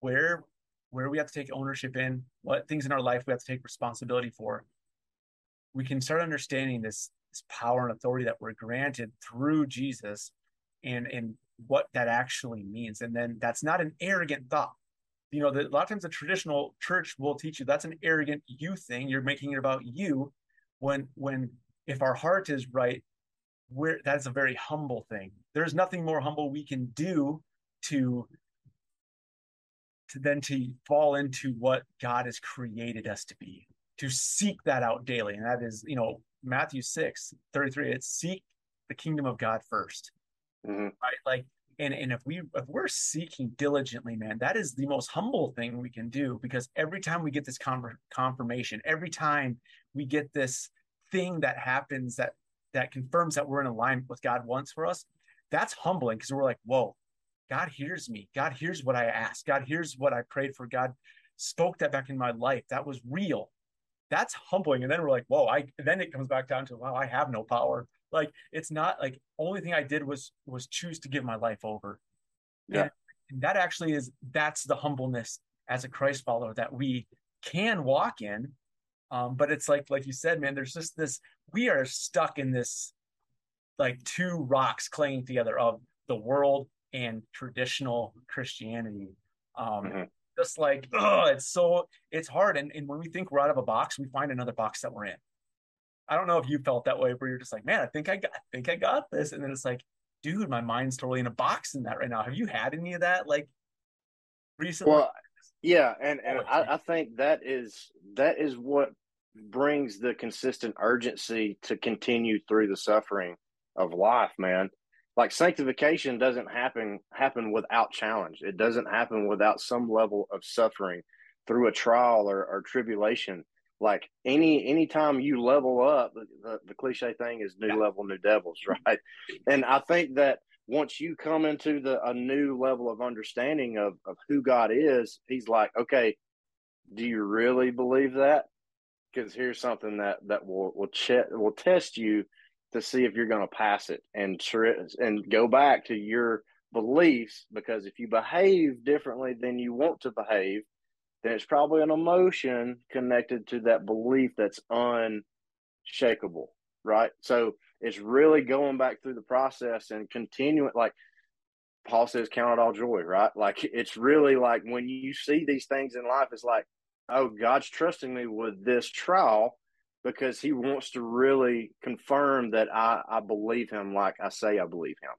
where where we have to take ownership in, what things in our life we have to take responsibility for, we can start understanding this this power and authority that we're granted through Jesus and and what that actually means. And then that's not an arrogant thought. You know, the, a lot of times the traditional church will teach you that's an arrogant you thing. You're making it about you. When when if our heart is right, we're that's a very humble thing. There's nothing more humble we can do to to then to fall into what God has created us to be, to seek that out daily. And that is, you know, Matthew 6, 33, it's seek the kingdom of God 1st mm-hmm. Right. Like, and, and if we if we're seeking diligently, man, that is the most humble thing we can do because every time we get this con- confirmation, every time we get this thing that happens that that confirms that we're in alignment with God wants for us, that's humbling because we're like, whoa, God hears me. God hears what I asked. God hears what I prayed for. God spoke that back in my life. That was real. That's humbling. And then we're like, whoa, I then it comes back down to, wow, I have no power. Like it's not like only thing I did was was choose to give my life over. Yeah. And that actually is that's the humbleness as a Christ follower that we can walk in. Um, but it's like like you said, man, there's just this we are stuck in this like two rocks clinging together of the world and traditional Christianity. Um, mm-hmm. Just like, oh, it's so it's hard. And, and when we think we're out of a box, we find another box that we're in. I don't know if you felt that way, where you're just like, man, I think I got, I think I got this, and then it's like, dude, my mind's totally in a box in that right now. Have you had any of that like recently? Well, yeah, and and I, I think that is that is what brings the consistent urgency to continue through the suffering of life, man. Like sanctification doesn't happen happen without challenge. It doesn't happen without some level of suffering through a trial or, or tribulation. Like any anytime you level up, the, the cliche thing is new yeah. level, new devils, right? and I think that once you come into the a new level of understanding of, of who God is, he's like, okay, do you really believe that? Because here's something that that will will check will test you to see if you're going to pass it and and go back to your beliefs because if you behave differently than you want to behave then it's probably an emotion connected to that belief that's unshakable right so it's really going back through the process and continuing like paul says count it all joy right like it's really like when you see these things in life it's like oh god's trusting me with this trial because he wants to really confirm that I, I believe him like I say I believe him.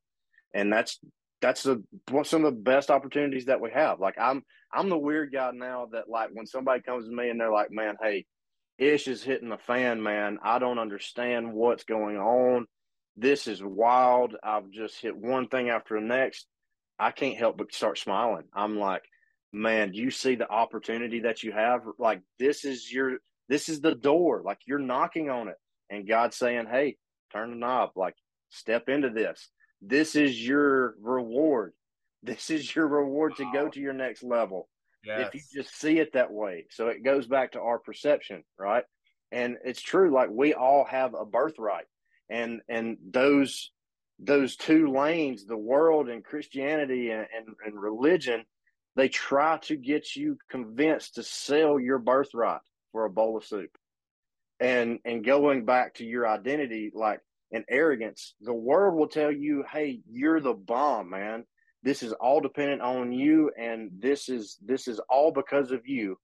And that's that's the some of the best opportunities that we have. Like I'm I'm the weird guy now that like when somebody comes to me and they're like, Man, hey, ish is hitting the fan, man. I don't understand what's going on. This is wild. I've just hit one thing after the next. I can't help but start smiling. I'm like, man, do you see the opportunity that you have? Like this is your this is the door. Like you're knocking on it. And God's saying, hey, turn the knob. Like step into this. This is your reward. This is your reward wow. to go to your next level. Yes. If you just see it that way. So it goes back to our perception, right? And it's true, like we all have a birthright. And and those those two lanes, the world and Christianity and, and, and religion, they try to get you convinced to sell your birthright for a bowl of soup. And and going back to your identity, like and arrogance, the world will tell you, hey, you're the bomb, man. This is all dependent on you, and this is this is all because of you.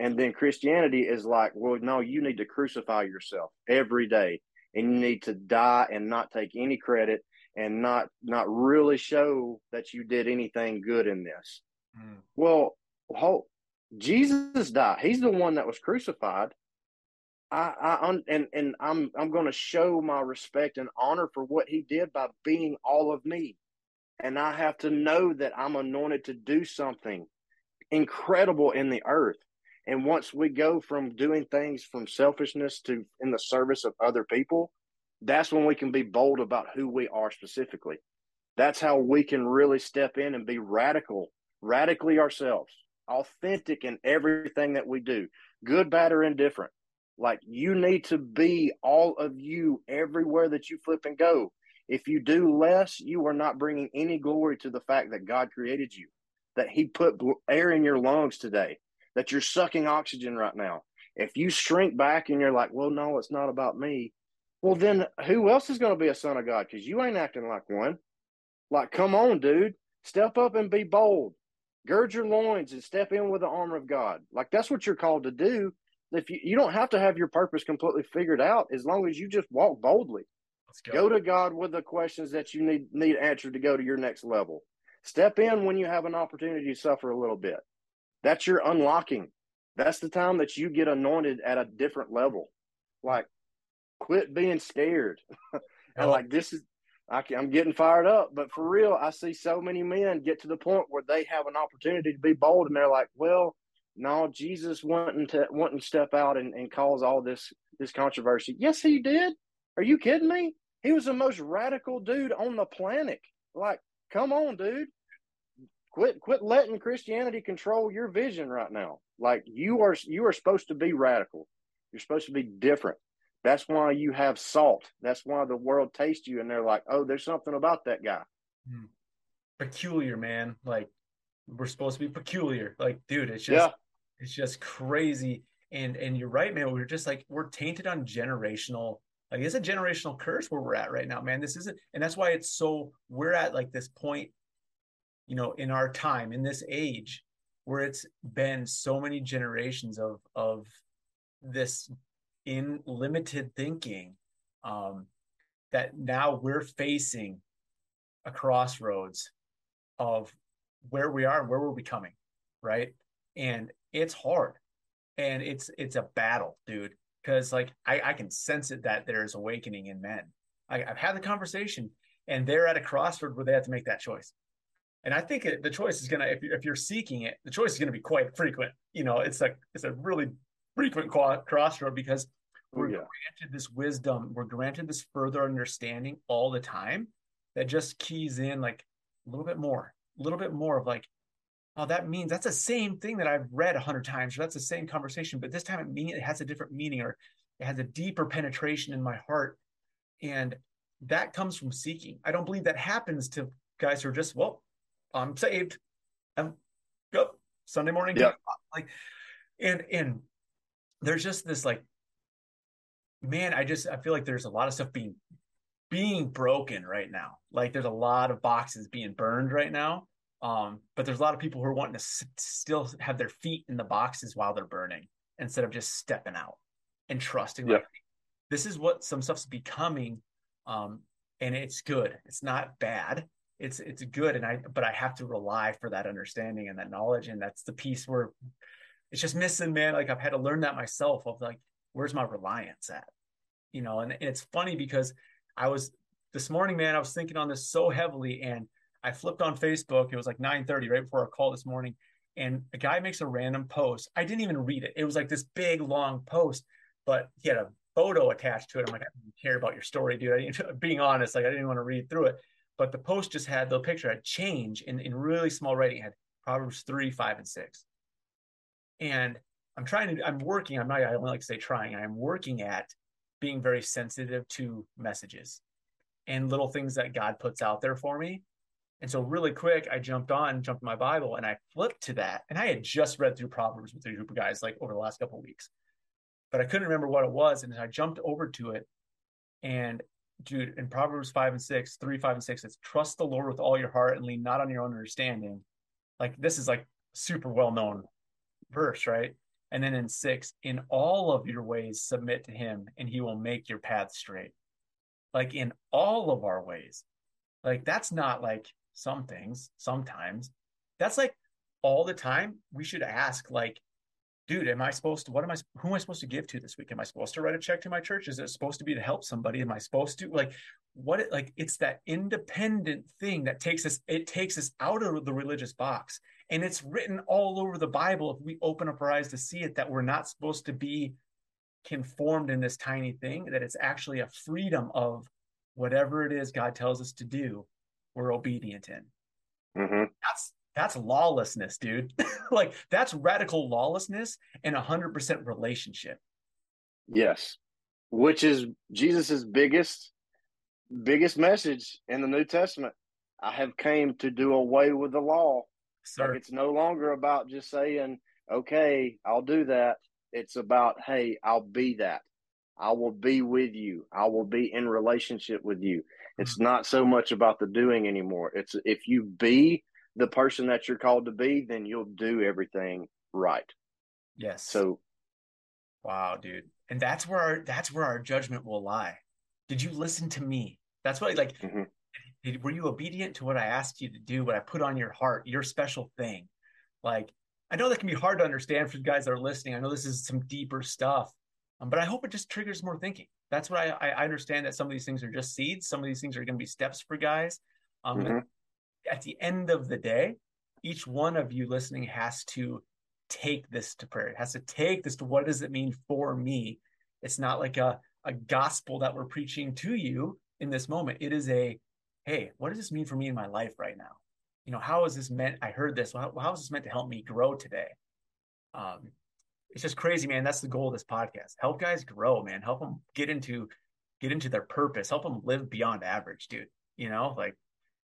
And then Christianity is like, well, no, you need to crucify yourself every day, and you need to die and not take any credit and not not really show that you did anything good in this. Mm. Well, Jesus died. He's the one that was crucified. I, I and and I'm I'm going to show my respect and honor for what he did by being all of me, and I have to know that I'm anointed to do something incredible in the earth. And once we go from doing things from selfishness to in the service of other people, that's when we can be bold about who we are specifically. That's how we can really step in and be radical, radically ourselves authentic in everything that we do, good, bad, or indifferent. Like you need to be all of you everywhere that you flip and go. If you do less, you are not bringing any glory to the fact that God created you, that He put air in your lungs today, that you're sucking oxygen right now. If you shrink back and you're like, well, no, it's not about me, well, then who else is going to be a son of God? Because you ain't acting like one. Like, come on, dude. Step up and be bold gird your loins and step in with the armor of God. Like that's what you're called to do. If you, you don't have to have your purpose completely figured out as long as you just walk boldly. Go. go to God with the questions that you need need answered to go to your next level. Step in when you have an opportunity to suffer a little bit. That's your unlocking. That's the time that you get anointed at a different level. Like, quit being scared. and like this is I can, I'm getting fired up, but for real, I see so many men get to the point where they have an opportunity to be bold, and they're like, "Well, no, Jesus wanting to wanting to step out and, and cause all this this controversy." Yes, he did. Are you kidding me? He was the most radical dude on the planet. Like, come on, dude. Quit quit letting Christianity control your vision right now. Like you are you are supposed to be radical. You're supposed to be different. That's why you have salt. That's why the world tastes you and they're like, oh, there's something about that guy. Hmm. Peculiar, man. Like we're supposed to be peculiar. Like, dude, it's just yeah. it's just crazy. And and you're right, man. We're just like we're tainted on generational like it's a generational curse where we're at right now, man. This isn't, and that's why it's so. We're at like this point, you know, in our time, in this age, where it's been so many generations of of this in limited thinking, um, that now we're facing a crossroads of where we are and where we're becoming, right? And it's hard, and it's it's a battle, dude because like I, I can sense it that there's awakening in men. I, I've had the conversation, and they're at a crossroad where they have to make that choice. And I think it, the choice is gonna if you if you're seeking it, the choice is gonna be quite frequent. You know, it's like it's a really frequent crossroad because oh, we're yeah. granted this wisdom, we're granted this further understanding all the time that just keys in like a little bit more, a little bit more of like, oh, that means that's the same thing that I've read a hundred times, or that's the same conversation, but this time it mean it has a different meaning, or it has a deeper penetration in my heart, and that comes from seeking. I don't believe that happens to guys who are just, well, I'm saved, I'm go Sunday morning, yeah, like, and and there's just this like, man, I just I feel like there's a lot of stuff being being broken right now. Like there's a lot of boxes being burned right now um, but there's a lot of people who are wanting to s- still have their feet in the boxes while they're burning instead of just stepping out and trusting. Like, this is what some stuff's becoming, um, and it's good. It's not bad. It's it's good, and I but I have to rely for that understanding and that knowledge, and that's the piece where it's just missing, man. Like I've had to learn that myself. Of like, where's my reliance at? You know, and, and it's funny because I was this morning, man. I was thinking on this so heavily, and I flipped on Facebook. It was like 9:30 right before our call this morning, and a guy makes a random post. I didn't even read it. It was like this big long post, but he had a photo attached to it. I'm like, I don't care about your story, dude. I being honest, like I didn't want to read through it. But the post just had the picture had change in, in really small writing, had Proverbs three, five, and six. And I'm trying to, I'm working, I'm not, I don't like to say trying, I am working at being very sensitive to messages and little things that God puts out there for me and so, really quick, I jumped on, jumped my Bible, and I flipped to that. And I had just read through Proverbs with a group of guys like over the last couple of weeks, but I couldn't remember what it was. And I jumped over to it, and dude, in Proverbs five and six, three, five, and six, it's trust the Lord with all your heart and lean not on your own understanding. Like this is like super well known verse, right? And then in six, in all of your ways submit to Him, and He will make your path straight. Like in all of our ways, like that's not like some things sometimes. That's like all the time. We should ask, like, dude, am I supposed to, what am I, who am I supposed to give to this week? Am I supposed to write a check to my church? Is it supposed to be to help somebody? Am I supposed to, like, what, it, like, it's that independent thing that takes us, it takes us out of the religious box. And it's written all over the Bible. If we open up our eyes to see it, that we're not supposed to be conformed in this tiny thing, that it's actually a freedom of whatever it is God tells us to do we're obedient in. Mm-hmm. That's that's lawlessness, dude. like that's radical lawlessness and a hundred percent relationship. Yes, which is Jesus's biggest biggest message in the New Testament. I have came to do away with the law. Sir. Like it's no longer about just saying, "Okay, I'll do that." It's about, "Hey, I'll be that. I will be with you. I will be in relationship with you." It's not so much about the doing anymore. It's if you be the person that you're called to be, then you'll do everything right. Yes. So wow, dude. And that's where our that's where our judgment will lie. Did you listen to me? That's what like mm-hmm. did, were you obedient to what I asked you to do, what I put on your heart, your special thing? Like I know that can be hard to understand for the guys that are listening. I know this is some deeper stuff, um, but I hope it just triggers more thinking that's what I, I understand that some of these things are just seeds. Some of these things are going to be steps for guys. Um, mm-hmm. At the end of the day, each one of you listening has to take this to prayer. It has to take this to what does it mean for me? It's not like a, a gospel that we're preaching to you in this moment. It is a, hey, what does this mean for me in my life right now? You know, how is this meant? I heard this. How, how is this meant to help me grow today? Um, it's just crazy, man. That's the goal of this podcast. Help guys grow, man. Help them get into get into their purpose. Help them live beyond average, dude. You know, like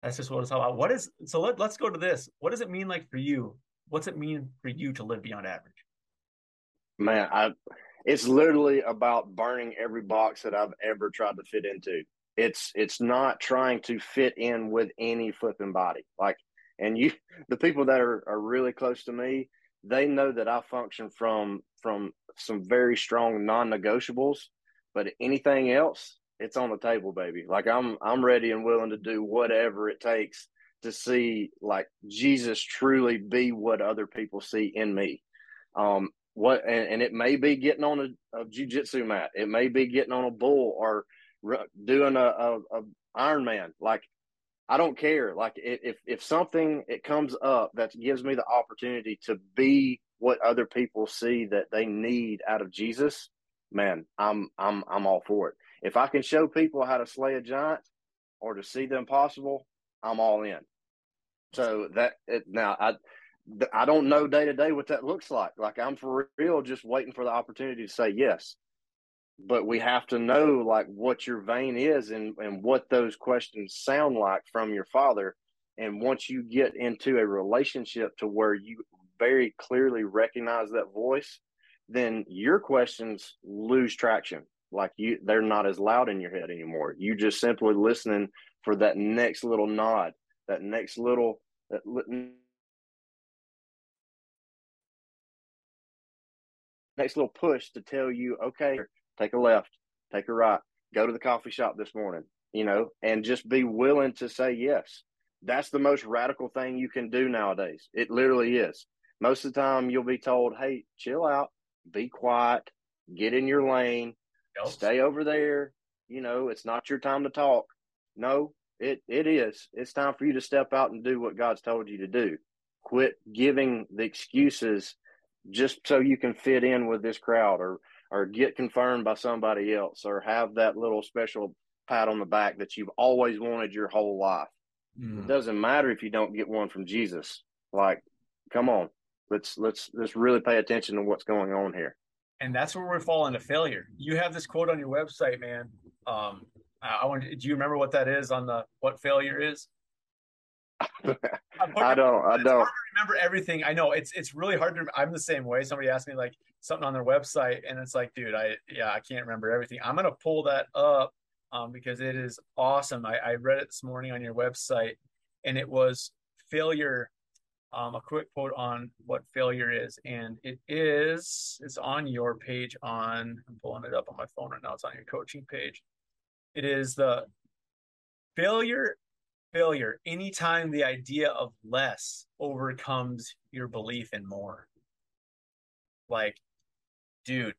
that's just what it's all about. What is so? Let Let's go to this. What does it mean like for you? What's it mean for you to live beyond average? Man, I it's literally about burning every box that I've ever tried to fit into. It's it's not trying to fit in with any flipping body. Like and you the people that are, are really close to me, they know that I function from from some very strong non-negotiables, but anything else, it's on the table, baby. Like I'm I'm ready and willing to do whatever it takes to see like Jesus truly be what other people see in me. Um, what and, and it may be getting on a, a jujitsu mat, it may be getting on a bull or doing a, a, a Ironman. Like I don't care. Like if if something it comes up that gives me the opportunity to be what other people see that they need out of Jesus, man, I'm I'm I'm all for it. If I can show people how to slay a giant or to see the impossible, I'm all in. So that it, now I I don't know day to day what that looks like. Like I'm for real, just waiting for the opportunity to say yes but we have to know like what your vein is and, and what those questions sound like from your father. And once you get into a relationship to where you very clearly recognize that voice then your questions lose traction. Like you they're not as loud in your head anymore. You just simply listening for that next little nod that next little that next little push to tell you okay take a left, take a right, go to the coffee shop this morning, you know, and just be willing to say yes. That's the most radical thing you can do nowadays. It literally is. Most of the time, you'll be told, hey, chill out, be quiet, get in your lane, yep. stay over there. You know, it's not your time to talk. No, it, it is. It's time for you to step out and do what God's told you to do. Quit giving the excuses just so you can fit in with this crowd or or get confirmed by somebody else or have that little special pat on the back that you've always wanted your whole life. Mm. It doesn't matter if you don't get one from Jesus. Like, come on. Let's let's let's really pay attention to what's going on here. And that's where we fall into failure. You have this quote on your website, man. Um, I want. Do you remember what that is on the what failure is? I don't. I don't remember everything. I know it's it's really hard to. I'm the same way. Somebody asked me like something on their website, and it's like, dude, I yeah, I can't remember everything. I'm gonna pull that up um, because it is awesome. I, I read it this morning on your website, and it was failure. Um, a quick quote on what failure is, and it is it's on your page on. I'm pulling it up on my phone right now. It's on your coaching page. It is the failure failure anytime the idea of less overcomes your belief in more. Like, dude.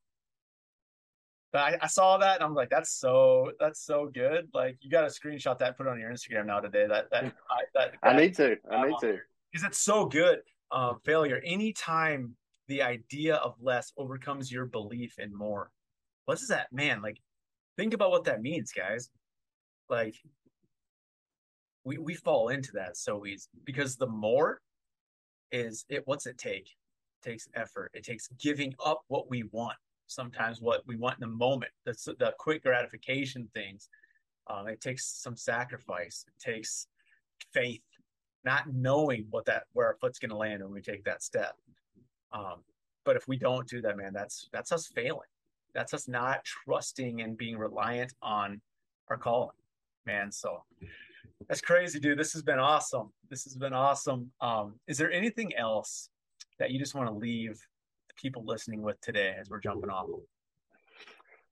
But I, I saw that and I'm like, that's so that's so good. Like, you got to screenshot that, put it on your Instagram now today. That that I, that, I need to. I need to because it's so good. Um, failure anytime the idea of less overcomes your belief in more. What does that man like? Think about what that means, guys. Like we we fall into that so easy because the more is it what's it take takes effort it takes giving up what we want sometimes what we want in the moment that's the quick gratification things um, it takes some sacrifice it takes faith not knowing what that where our foot's going to land when we take that step um, but if we don't do that man that's that's us failing that's us not trusting and being reliant on our calling man so that's crazy, dude. This has been awesome. This has been awesome. Um, is there anything else that you just want to leave the people listening with today as we're jumping off?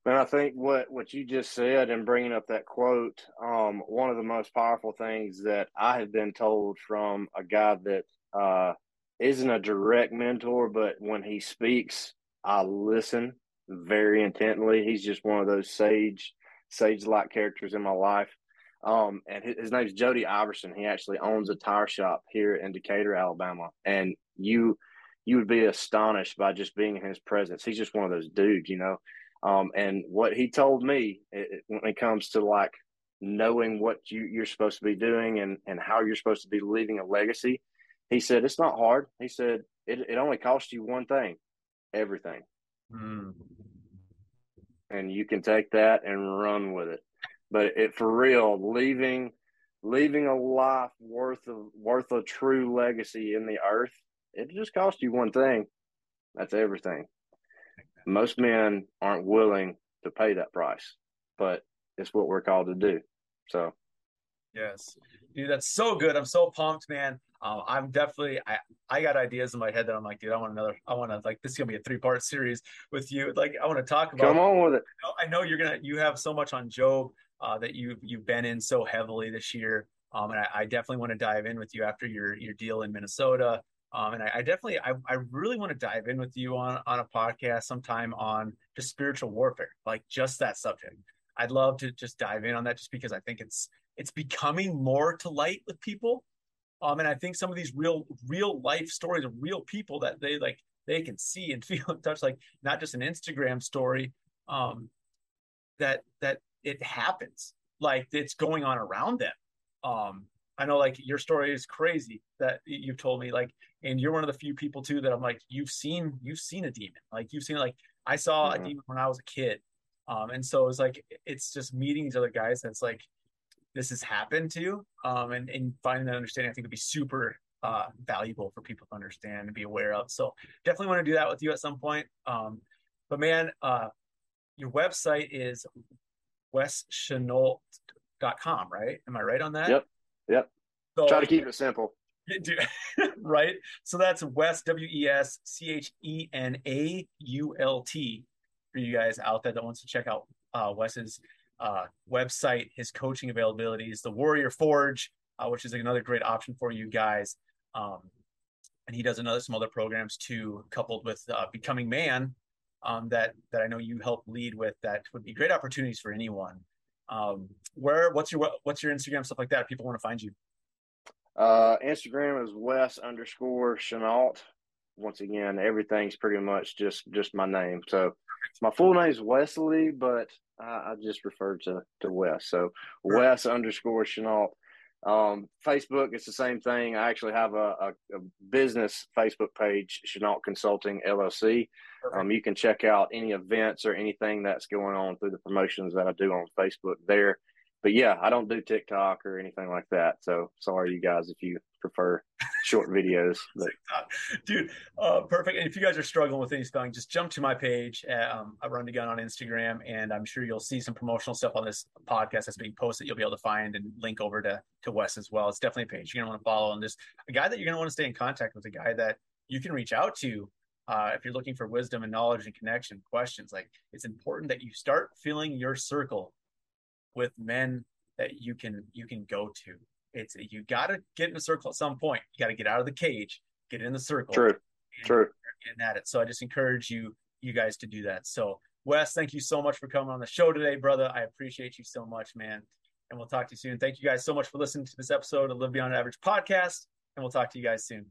And I think what, what you just said and bringing up that quote, um, one of the most powerful things that I have been told from a guy that uh, not a direct mentor, but when he speaks, I listen very intently. He's just one of those sage, sage like characters in my life. Um, and his, his name's Jody Iverson. He actually owns a tire shop here in Decatur, Alabama. And you you would be astonished by just being in his presence. He's just one of those dudes, you know. Um, and what he told me it, when it comes to like knowing what you, you're supposed to be doing and, and how you're supposed to be leaving a legacy, he said, it's not hard. He said, it, it only costs you one thing. everything. Mm. And you can take that and run with it. But it for real, leaving leaving a life worth of worth a true legacy in the earth, it just costs you one thing. That's everything. Most men aren't willing to pay that price, but it's what we're called to do. So Yes, dude, that's so good. I'm so pumped, man. Um, I'm definitely I I got ideas in my head that I'm like, dude, I want another. I want to like this is gonna be a three part series with you. Like, I want to talk about. Come on with it. I know, I know you're gonna. You have so much on Job uh, that you've you've been in so heavily this year. Um, and I, I definitely want to dive in with you after your your deal in Minnesota. Um, and I, I definitely, I, I really want to dive in with you on on a podcast sometime on just spiritual warfare, like just that subject. I'd love to just dive in on that, just because I think it's it's becoming more to light with people. Um, and I think some of these real, real life stories of real people that they like, they can see and feel and touch, like not just an Instagram story, um, that that it happens, like it's going on around them. Um, I know, like your story is crazy that you've told me, like, and you're one of the few people too that I'm like, you've seen, you've seen a demon, like you've seen, like I saw mm-hmm. a demon when I was a kid, um, and so it's like it's just meeting these other guys that's like this has happened to, um, and, and finding that understanding, I think would be super uh, valuable for people to understand and be aware of. So definitely want to do that with you at some point. Um, but man, uh, your website is weschenault.com, right? Am I right on that? Yep. Yep. So, Try to keep it simple. right. So that's Wes W E S C H E N A U L T for you guys out there that wants to check out uh, Wes's uh, website, his coaching availabilities, the Warrior Forge, uh, which is another great option for you guys. Um, and he does another some other programs too, coupled with uh, Becoming Man, um, that that I know you help lead with. That would be great opportunities for anyone. Um, where what's your what's your Instagram stuff like that? If people want to find you. Uh, Instagram is Wes underscore Chenault. Once again, everything's pretty much just just my name. So my full name is Wesley, but I, I just refer to to Wes. So Wes underscore Chenault. Um, Facebook, it's the same thing. I actually have a, a, a business Facebook page, Chenault Consulting LLC. Um, you can check out any events or anything that's going on through the promotions that I do on Facebook there but yeah, I don't do TikTok or anything like that. So sorry, you guys, if you prefer short videos. But. Dude, uh, perfect. And if you guys are struggling with any spelling, just jump to my page. At, um, I run the gun on Instagram, and I'm sure you'll see some promotional stuff on this podcast that's being posted. You'll be able to find and link over to to Wes as well. It's definitely a page you're gonna want to follow, and just a guy that you're gonna want to stay in contact with, a guy that you can reach out to. Uh, if you're looking for wisdom and knowledge and connection questions, like it's important that you start filling your circle with men that you can you can go to. It's you got to get in a circle at some point. You got to get out of the cage, get in the circle. True. And, True. Getting at it. So I just encourage you you guys to do that. So Wes, thank you so much for coming on the show today, brother. I appreciate you so much, man. And we'll talk to you soon. Thank you guys so much for listening to this episode of Live Beyond Average podcast. And we'll talk to you guys soon.